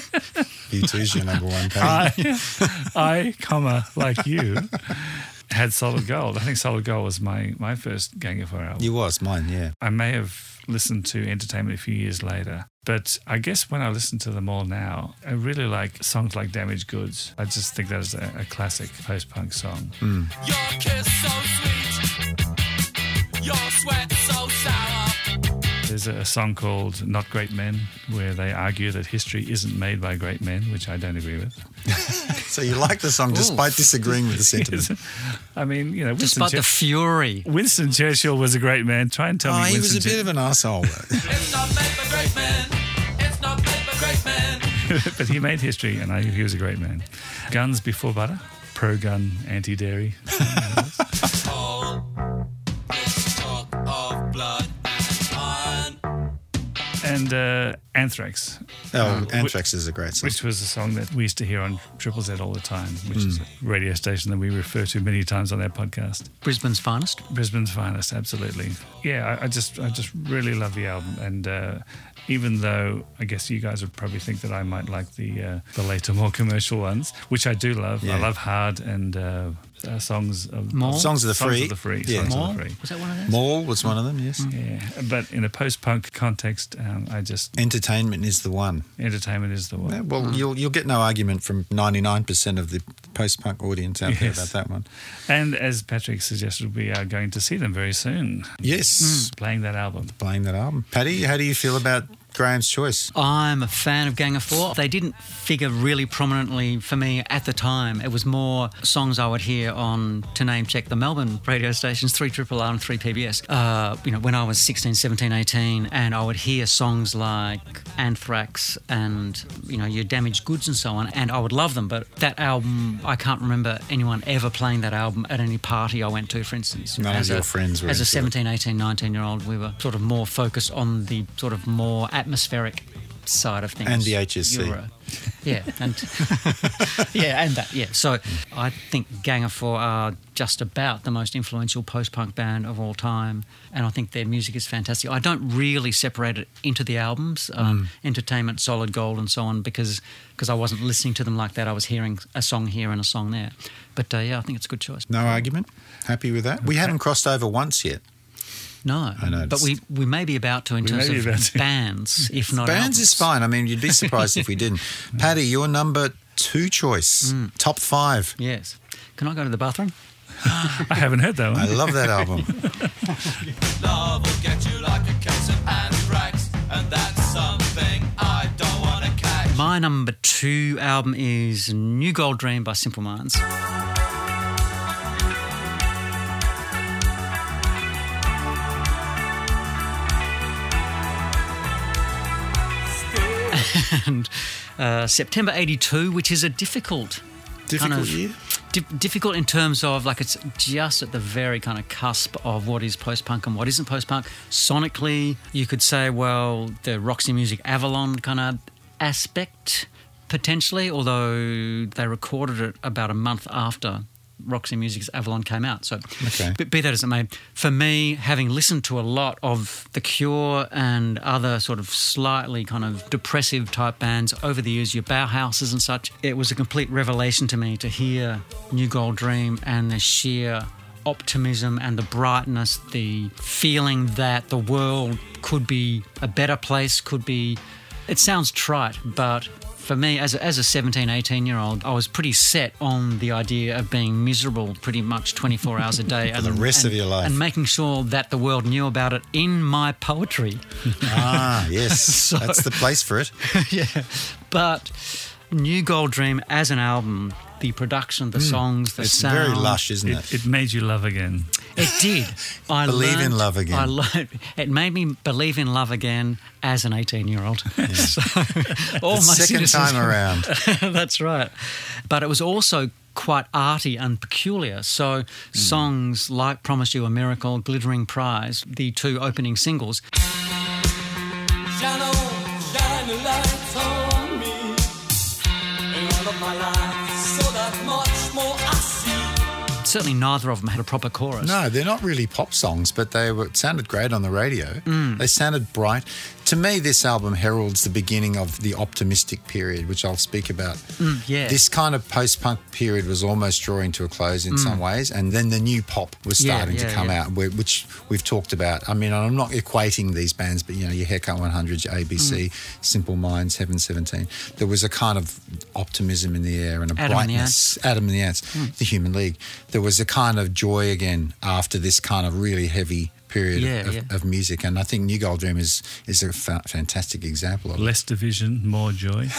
[LAUGHS] you too's your number one page. I, I, comma, like you, had Solid Gold. I think Solid Gold was my, my first Gang of Four album. You was, mine, yeah. I may have listened to Entertainment a few years later, but I guess when I listen to them all now, I really like songs like Damaged Goods. I just think that is a, a classic post punk song. Hmm. Your There's a, a song called Not Great Men where they argue that history isn't made by great men, which I don't agree with. [LAUGHS] So you like the song despite disagreeing with the [LAUGHS] sentiment. I mean, you know, Winston, Despite the fury. Winston Churchill was a great man. Try and tell Oh, me he was Winston a bit of an asshole. though. [LAUGHS] It's not made for great men. It's not made for great men. but he made history, and I, he was a great man. Guns before butter, pro gun, anti dairy. Oh. And uh, Anthrax, Oh, Anthrax is a great song. which was a song that we used to hear on Triple Z all the time, which is Hmm. a radio station that we refer to many times on our podcast. Brisbane's finest. Brisbane's finest, absolutely. Yeah, I, I just, I just really love the album, and uh, even though I guess you guys would probably think that I might like the uh, the later, more commercial ones, which I do love. Yeah. I love Hard and uh, songs of More? Songs of the Songs Free. of the Free. Yeah. Songs More? of the Free. Was that one of them? Mall was one of them, yes. Yeah, but in a post-punk context, um, I just Entertainment is the one. entertainment is the one. Yeah, well, you'll you'll get no argument from 99% of the post-punk audience out there about that one. And as Patrick suggested, we are going to see them very soon. Yes, Playing that album. playing that album. Paddy, how do you feel about Graham's choice? I'm a fan of Gang of Four. They didn't figure really prominently for me at the time. It was more songs I would hear on, to name check, the Melbourne radio stations, 3 Triple R and 3 PBS. Uh, you know, when I was 16, 17, 18, and I would hear songs like Anthrax and, you know, your Damaged Goods and so on, and I would love them. But that album, I can't remember anyone ever playing that album at any party I went to, for instance. None of As your a- friends were As a into it. 17, 18, 19 year old, we were sort of more focused on the sort of more atmospheric side of things. And the HSC. Uh, yeah, and [LAUGHS] yeah, and that. Yeah, so I think Gang of Four are just about the most influential post-punk band of all time, and I think their music is fantastic. I don't really separate it into the albums, um, Entertainment, Solid Gold, and so on, because because I wasn't listening to them like that. I was hearing a song here and a song there. But uh, yeah, I think it's a good choice. No argument? Happy with that? We haven't crossed over once yet. No, I noticed. but we we may be about to in terms of bands, [LAUGHS] if not Bands is fine. I mean, you'd be surprised if we didn't. [LAUGHS] Paddy, your number two choice, mm. top five. Yes. Can I go to the bathroom? I haven't heard that one. I love that album. [LAUGHS] Love will get you like a case of anthrax. And that's something I don't want to catch. My number two album is New Gold Dream by Simple Minds. And uh, September 82, which is a difficult Difficult of- year? di- difficult in terms of like it's just at the very kind of cusp of what is post punk and what isn't post punk. Sonically, you could say, well, the Roxy Music Avalon kind of aspect potentially, although they recorded it about a month after Roxy Music's Avalon came out. So, Okay. but be that as it may, for me, having listened to a lot of The Cure and other sort of slightly kind of depressive type bands over the years, your Bauhauses and such, it was a complete revelation to me to hear New Gold Dream and the sheer optimism and the brightness, the feeling that the world could be a better place, could be. It sounds trite, but for me, as a, as a 17, 18 year old, I was pretty set on the idea of being miserable pretty much 24 hours a day. [LAUGHS] For the rest of your life. And making sure that the world knew about it in my poetry. [LAUGHS] Ah, yes. [LAUGHS] That's the place for it. yeah. But New Gold Dream as an album, the production, the songs, the. It's sound. very lush, isn't It, it? it made you love again. It did. I Believe in love again. I learned, it made me believe in love again as an 18 year old. [LAUGHS] so, all The my second time around. [LAUGHS] That's right. But it was also quite arty and peculiar. So hmm. songs like Promise You a Miracle, Glittering Prize, the two opening singles, Shine on, shine certainly neither of them had a proper chorus. No, they're not really pop songs, but they were, sounded great on the radio. Mm. They sounded bright. To me, this album heralds the beginning of the optimistic period, which I'll speak about. Mm, yeah. This kind of post punk period was almost drawing to a close in mm. some ways, and then the new pop was Yeah, starting to come yeah. out, which we've talked about. I mean, I'm not equating these bands, but you know, your Haircut 100, your ABC, Mm. Simple Minds, Heaven 17. There was a kind of optimism in the air and a Adam and brightness. Adam and the Ants, mm. the Human League. There was a kind of joy again after this kind of really heavy period Yeah, of, yeah. of music, and I think New Gold Dream is is a fa- fantastic example of it. Less division, more joy. [LAUGHS]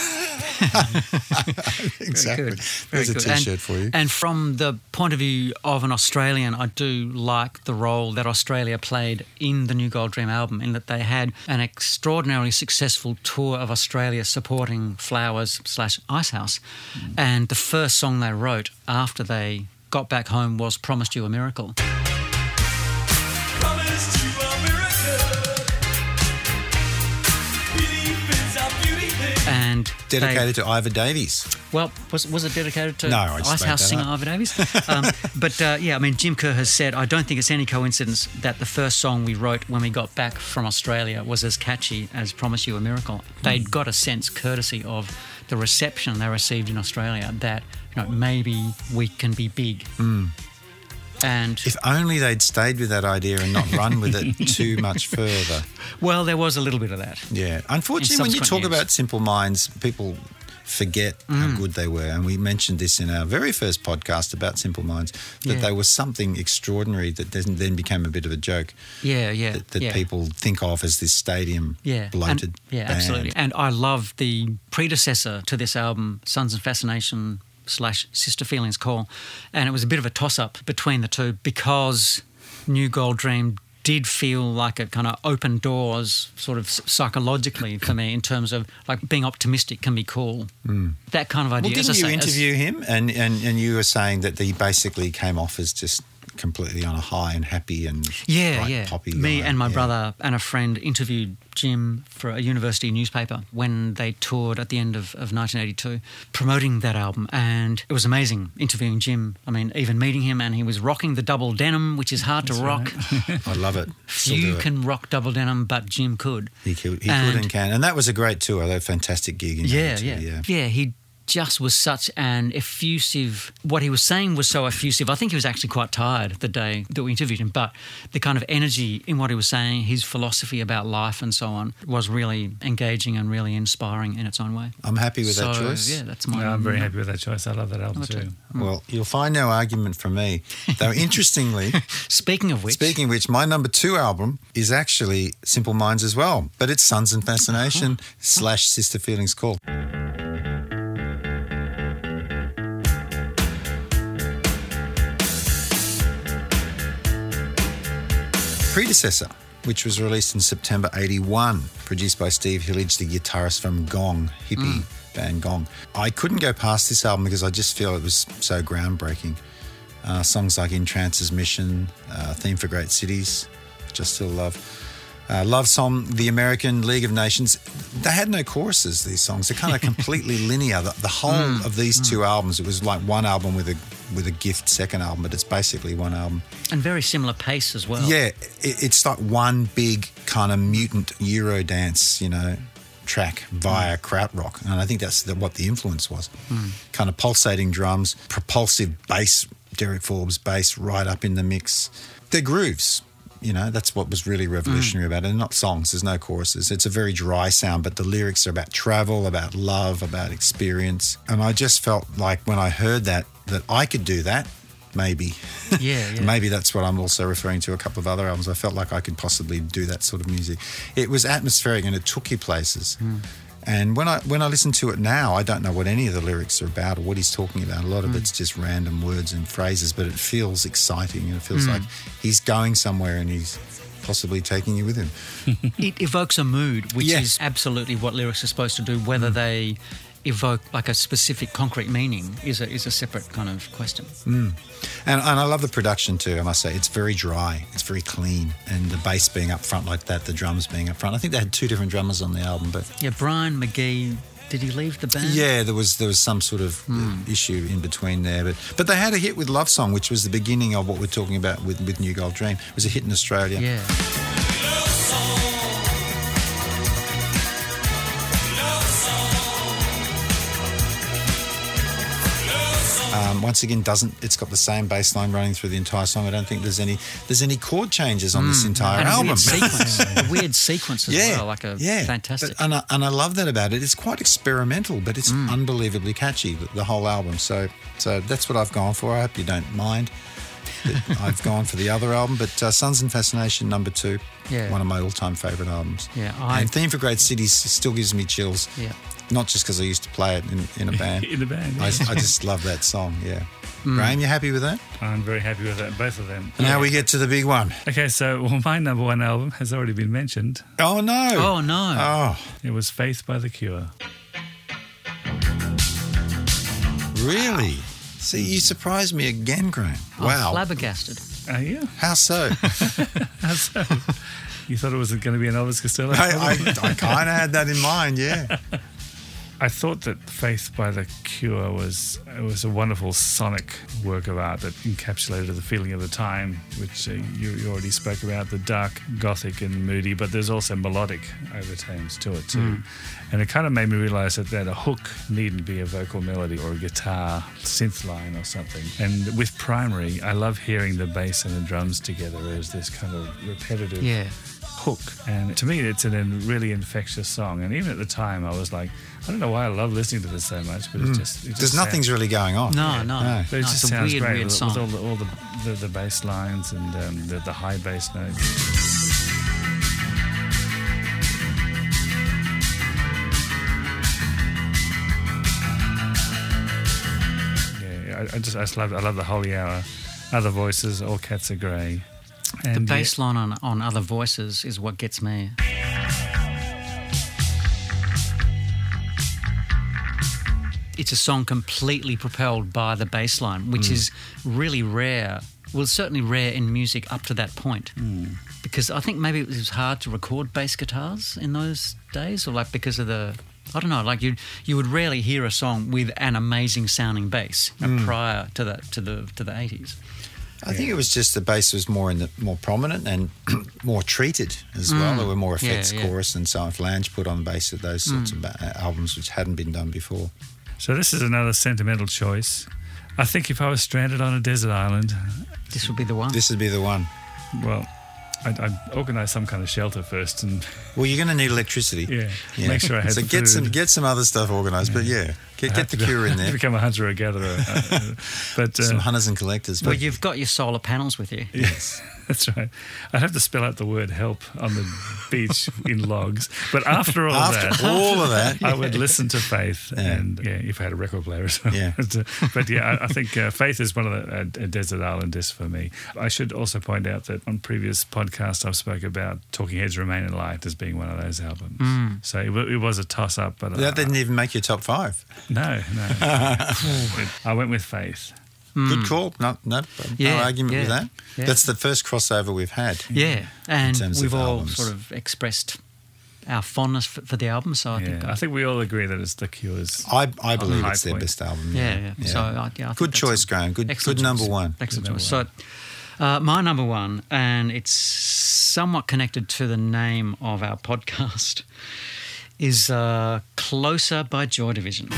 Exactly. good. There's a good. T-shirt and, for you. And from the point of view of an Australian, I do like the role that Australia played in the New Gold Dream album, in that they had an extraordinarily successful tour of Australia supporting Flowers slash Icehouse. Mm. And the first song they wrote after they got back home was Promised You a Miracle. Thing. And they- Dedicated to Iva Davies. Well, was, was it dedicated to No, I Ice House singer up. Iva Davies? [LAUGHS] Um, but uh, yeah, I mean, Jim Kerr has said, I don't think it's any coincidence that the first song we wrote when we got back from Australia was as catchy as Promise You a Miracle. Hmm. They'd got a sense, courtesy of the reception they received in Australia, that you know maybe we can be big. Hmm. And If only they'd stayed with that idea and not run with it [LAUGHS] too much further. well, there was a little bit of that. Yeah. Unfortunately, when you talk years. about Simple Minds, people forget Mm. how good they were. And we mentioned this in our very first podcast about Simple Minds that Yeah. they were something extraordinary that then then became a bit of a joke Yeah, yeah, that, that yeah. people think of as this stadium yeah, bloated. and, yeah, band. absolutely. And I love the predecessor to this album, Sons and Fascination slash Sister Feelings Call, and it was a bit of a toss up between the two because New Gold Dream did feel like it kind of opened doors, sort of psychologically for me, in terms of like being optimistic can be cool. That kind of Hmm. Well, idea. Didn't I you say, as- interview him? And, and, and you were saying that he basically came off as just completely on a high and happy and Yeah, yeah. poppy. Me guy. and my Yeah. brother and a friend interviewed Jim for a university newspaper when they toured at the end of, of 1982, promoting that album. And it was amazing interviewing Jim. I mean, even meeting him, and he was rocking the double denim, which is hard to rock. [LAUGHS] I love it. Still you it. can rock double denim, but Jim could. He could, he And- could and can. And that was a great tour. That fantastic gig in Yeah, yeah, yeah. yeah. He just was such an effusive. What he was saying was so effusive. I think he was actually quite tired the day that we interviewed him, but the kind of energy in what he was saying, his philosophy about life and so on, was really engaging and really inspiring in its own way. I'm happy with that choice. Yeah, that's my. No, I'm very happy with that choice. I love that album Oh, too. Mm. Well, you'll find no argument from me. Though, [LAUGHS] interestingly, Speaking of which, speaking of which, my number two album is actually Simple Minds as well, but it's Sons and Fascination oh. slash Sister Feelings Call. Predecessor, which was released in September 81, produced by Steve Hillage, the guitarist from Gong, hippie band Gong. I couldn't go past this album because I just feel it was so groundbreaking. Uh, songs like In Trance as Mission, uh, Theme for Great Cities, which I still love. Uh, Love Song, The American League of Nations, they had no choruses, these songs. They're kind of [LAUGHS] completely linear. The, the whole Mm. of these two albums, it was like one album with a with a gift second album, but it's basically one album. And very similar pace as well. Yeah, it, it's like one big kind of mutant Euro dance, you know, track via krautrock, and I think that's the, what the influence was. Kind of pulsating drums, propulsive bass, Derek Forbes bass right up in the mix. They're grooves. You know, that's what was really revolutionary about it. They're not songs, there's no choruses. It's a very dry sound, but the lyrics are about travel, about love, about experience. And I just felt like when I heard that, that I could do that, maybe. Yeah, yeah. [LAUGHS] Maybe that's what I'm also referring to a couple of other albums. I felt like I could possibly do that sort of music. It was atmospheric and it took you places. Hmm. And when I when I listen to it now, I don't know what any of the lyrics are about or what he's talking about. A lot of Hmm. it's just random words and phrases, but it feels exciting and it feels like he's going somewhere and he's possibly taking you with him. [LAUGHS] It evokes a mood, which Yeah. is absolutely what lyrics are supposed to do. Whether they evoke like a specific concrete meaning is a, is a separate kind of question. And, and I love the production too, I must say. It's very dry, it's very clean. And the bass being up front like that, the drums being up front. I think they had two different drummers on the album, but Yeah, Brian McGee, did he leave the band? Yeah, there was there was some sort of uh, issue in between there, but but they had a hit with Love Song, which was the beginning of what we're talking about with with New Gold Dream. It was a hit in Australia. Yeah. Um, once again, doesn't it's got the same bass line running through the entire song? I don't think there's any there's any chord changes on this entire album. weird sequence. [LAUGHS] a weird sequence as well, like a yeah, fantastic. But- and I, and I love that about it. It's quite experimental, but it's Mm. unbelievably catchy. The, the whole album. So so that's what I've gone for. I hope you don't mind. [LAUGHS] I've gone for the other album, but uh, Sons and Fascination number two, Yeah. one of my all-time favorite albums. Yeah, I- and Theme for Great Cities still gives me chills. Yeah. Not just because I used to play it in, in a [LAUGHS] band. In a band, I, yeah. I just love that song. Yeah, [LAUGHS] Mm. Graham, you happy with that? I'm very happy with that, both of them. Now we get to the big one. Okay, so well, my number one album has already been mentioned. Oh no! Oh no! Oh, It was Faith by The Cure. really? See, you surprised me again, Graham. I'm Wow. flabbergasted. Are you? How so? [LAUGHS] How so? you thought it was going to be an Elvis Costello? I, I, I kind of had that in mind. Yeah. I thought that Faith by the Cure was it was a wonderful sonic work of art that encapsulated the feeling of the time, which uh, you, you already spoke about the dark, gothic, and moody. But there's also melodic overtones to it too, and it kind of made me realise that that a hook needn't be a vocal melody or a guitar synth line or something. And with Primary, I love hearing the bass and the drums together as this kind of repetitive Yeah. Hook. And to me, it's a really infectious song. And even at the time, I was like, I don't know why I love listening to this so much, but it just. It just There's sounds- nothing's really going on. No, no. No. But it No, just it's sounds weird, great weird with, song. with all the all the, the, the bass lines and um, the, the high bass notes. Yeah, I, I just I just love I love the Holy Hour, other voices, all cats are grey. The And yeah, bass line on, on other voices is what gets me. It's a song completely propelled by the bass line, which is really rare. Well, certainly rare in music up to that point. Because I think maybe it was hard to record bass guitars in those days, or like because of the. I don't know, like you you would rarely hear a song with an amazing sounding bass uh, prior to the to the to the eighties. I think it was just the bass was more in the more prominent and [CLEARS THROAT] more treated as well. There were more Mm. Yeah, effects, yeah. chorus, and so on. Flange put on the bass of those sorts Mm. of ba- albums which hadn't been done before. So this is another sentimental choice. I think if I was stranded on a desert island, This would be the one. This would be the one. well, I'd, I'd organise some kind of shelter first and Well, you're going to need electricity. [LAUGHS] yeah, Yeah. make sure I had so the get some get some other stuff organised. But yeah, get, get the cure in [LAUGHS] there. Become a hunter or gatherer. Uh, uh, [LAUGHS] but some uh, hunters and collectors. well, you've got your solar panels with you. yes, [LAUGHS] that's right. I'd have to spell out the word help on the beach in logs. But after all after that, all of that, I would listen to Faith, Yeah. and yeah, if I had a record player as well. Yeah. but, uh, but yeah, I, I think uh, Faith is one of the uh, desert island discs for me. I should also point out that on previous podcasts I've spoke about Talking Heads Remain in Light as being one of those albums. So it, wa- it was a toss up, but that uh, didn't even make your top five. No, no, [LAUGHS] I went with Faith. Good call. No, no, no Yeah, argument with that. yeah. That's the first crossover we've had. Yeah, and we've all albums. sort of expressed our fondness for, for the album. So I Yeah, think, I think we all agree that it's the Cure's. I, I believe high it's their point. best album. yeah, yeah. So I, yeah, I think good choice, a- Graham. Good, good number one. Excellent Good choice. number So, uh, my number one, and it's somewhat connected to the name of our [LAUGHS] podcast, is uh, "Closer" by Joy Division.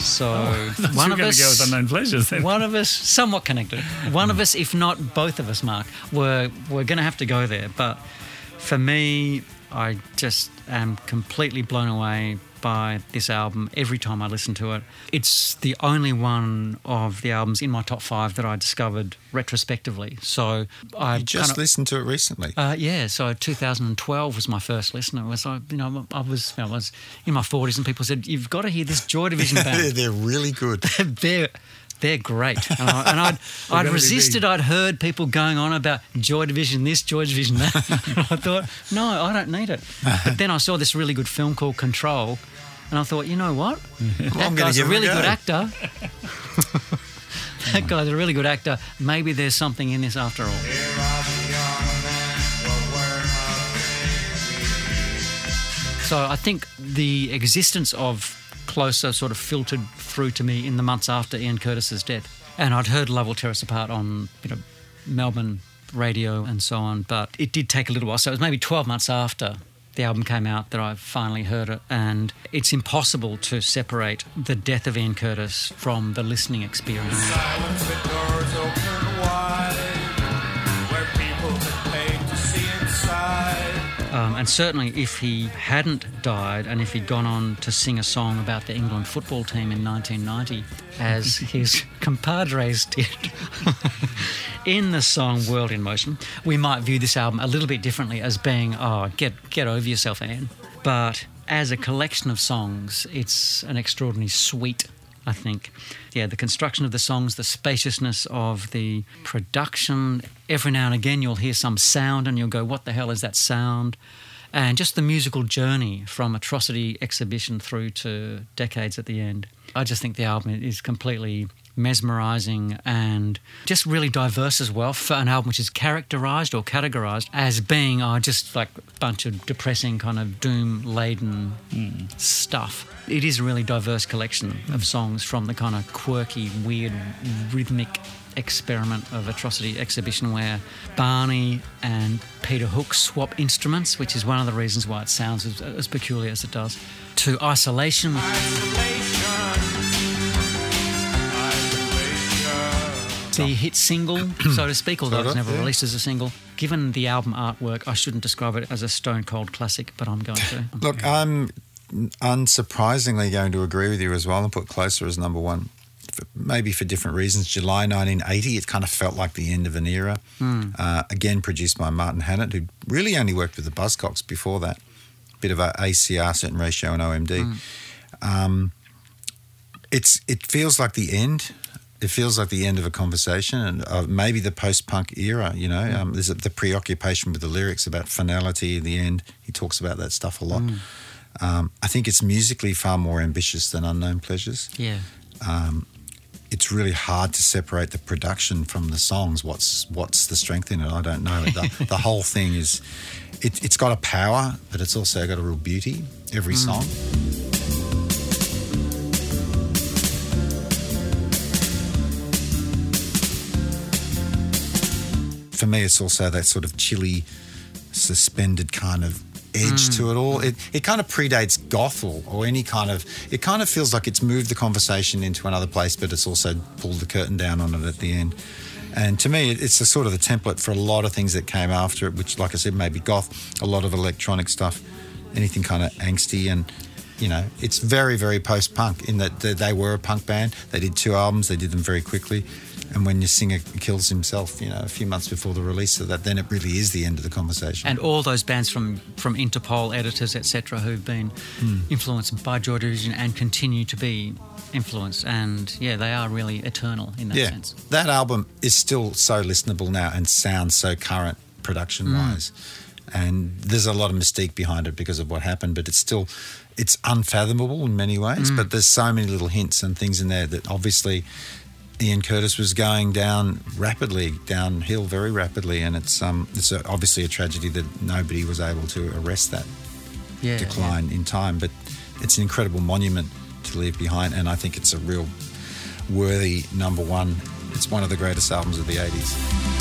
So oh, [LAUGHS] One one of us, go with unknown pleasures. Then. one of us, somewhat connected. One of hmm. us, if not both of us, Mark, we're we're going to have to go there. But for me, I just am completely blown away by this album every time I listen to it. It's the only one of the albums in my top five that I discovered retrospectively. So I You just kind of, listened to it recently. uh, yeah, so 2012 was my first listen. It was like, you know, I was, I was in my 40s and people said, you've got to hear this Joy Division [LAUGHS] band. They're really good. [LAUGHS] they're they're great. And, I, I'd [LAUGHS] resisted. I'd heard people going on about Joy Division this, Joy Division that. [LAUGHS] I thought, no, I don't need it. But then I saw this really good film called Control, and I thought, you know what? [LAUGHS] That I'm guy's a give a really go. good actor. that guy's a really good actor. Maybe there's something in this after all. Here are the young men will wear So I think the existence of Closer sort of filtered through to me in the months after Ian Curtis's death. And I'd heard Love Will Tear Us Apart on, you know, Melbourne radio and so on, but it did take a little while. So it was maybe 12 months after the album came out that I finally heard it. And it's impossible to separate the death of Ian Curtis from the listening experience. Um, and certainly, if he hadn't died and if he'd gone on to sing a song about the England football team in 1990, as [LAUGHS] his compadres did [LAUGHS] in the song World in Motion, we might view this album a little bit differently as being, oh, get, get over yourself, Ian. But as a collection of songs, it's an extraordinary suite I think. Yeah, the construction of the songs, the spaciousness of the production. Every now and again, you'll hear some sound and you'll go, What the hell is that sound? And just the musical journey from Atrocity exhibition through to decades at the end. I just think the album is completely mesmerizing and just really diverse as well for an album which is characterized or categorized as being oh, just like a bunch of depressing kind of doom laden stuff. It is a really diverse collection of songs from the kind of quirky, weird, rhythmic experiment of Atrocity exhibition where Barney and Peter Hook swap instruments, which is one of the reasons why it sounds as, as peculiar as it does, to Isolation. The hit single, [CLEARS THROAT] so to speak, although Sort it's never yeah. released as a single. Given the album artwork, I shouldn't describe it as a stone cold classic, but I'm going to. [LAUGHS] Look, I'm unsurprisingly going to agree with you as well and put Closer as number one. For, maybe for different reasons. July 1980, it kind of felt like the end of an era. Uh, again, produced by Martin Hannett, who really only worked with the Buzzcocks before that. Bit of a ACR, certain ratio, and OMD. Um, it's it feels like the end. It feels like the end of a conversation, and uh, maybe the post-punk era. You know, um, there's a, the preoccupation with the lyrics about finality at the end. He talks about that stuff a lot. Um, I think it's musically far more ambitious than Unknown Pleasures. Yeah. Um, it's really hard to separate the production from the songs. What's what's the strength in it? I don't know. The, [LAUGHS] the whole thing is, it, it's got a power, but it's also got a real beauty. Every song. For me, it's also that sort of chilly, suspended kind of edge mm. to it all. It it kind of predates goth or, any kind of. It kind of feels like it's moved the conversation into another place, but it's also pulled the curtain down on it at the end. And to me, it- it's a sort of the template for a lot of things that came after it, which, like I said, maybe goth, a lot of electronic stuff, anything kind of angsty and. You know, it's very, very post-punk in that they were a punk band. They did two albums. They did them very quickly. And when your singer kills himself, you know, a few months before the release of that, then it really is the end of the conversation. And all those bands from, from Interpol, editors, etc., who've been hmm. influenced by Joy Division and continue to be influenced. And yeah, they are really eternal in that yeah, sense. that album is still so listenable now and sounds so current production wise. Hmm. and there's a lot of mystique behind it because of what happened. But it's still it's unfathomable in many ways. Hmm. But there's so many little hints and things in there that obviously Ian Curtis was going down rapidly, downhill very rapidly, and it's um it's a, obviously a tragedy that nobody was able to arrest that Yeah, decline in time. But it's an incredible monument to leave behind, and I think it's a real worthy number one. It's one of the greatest albums of the 80s.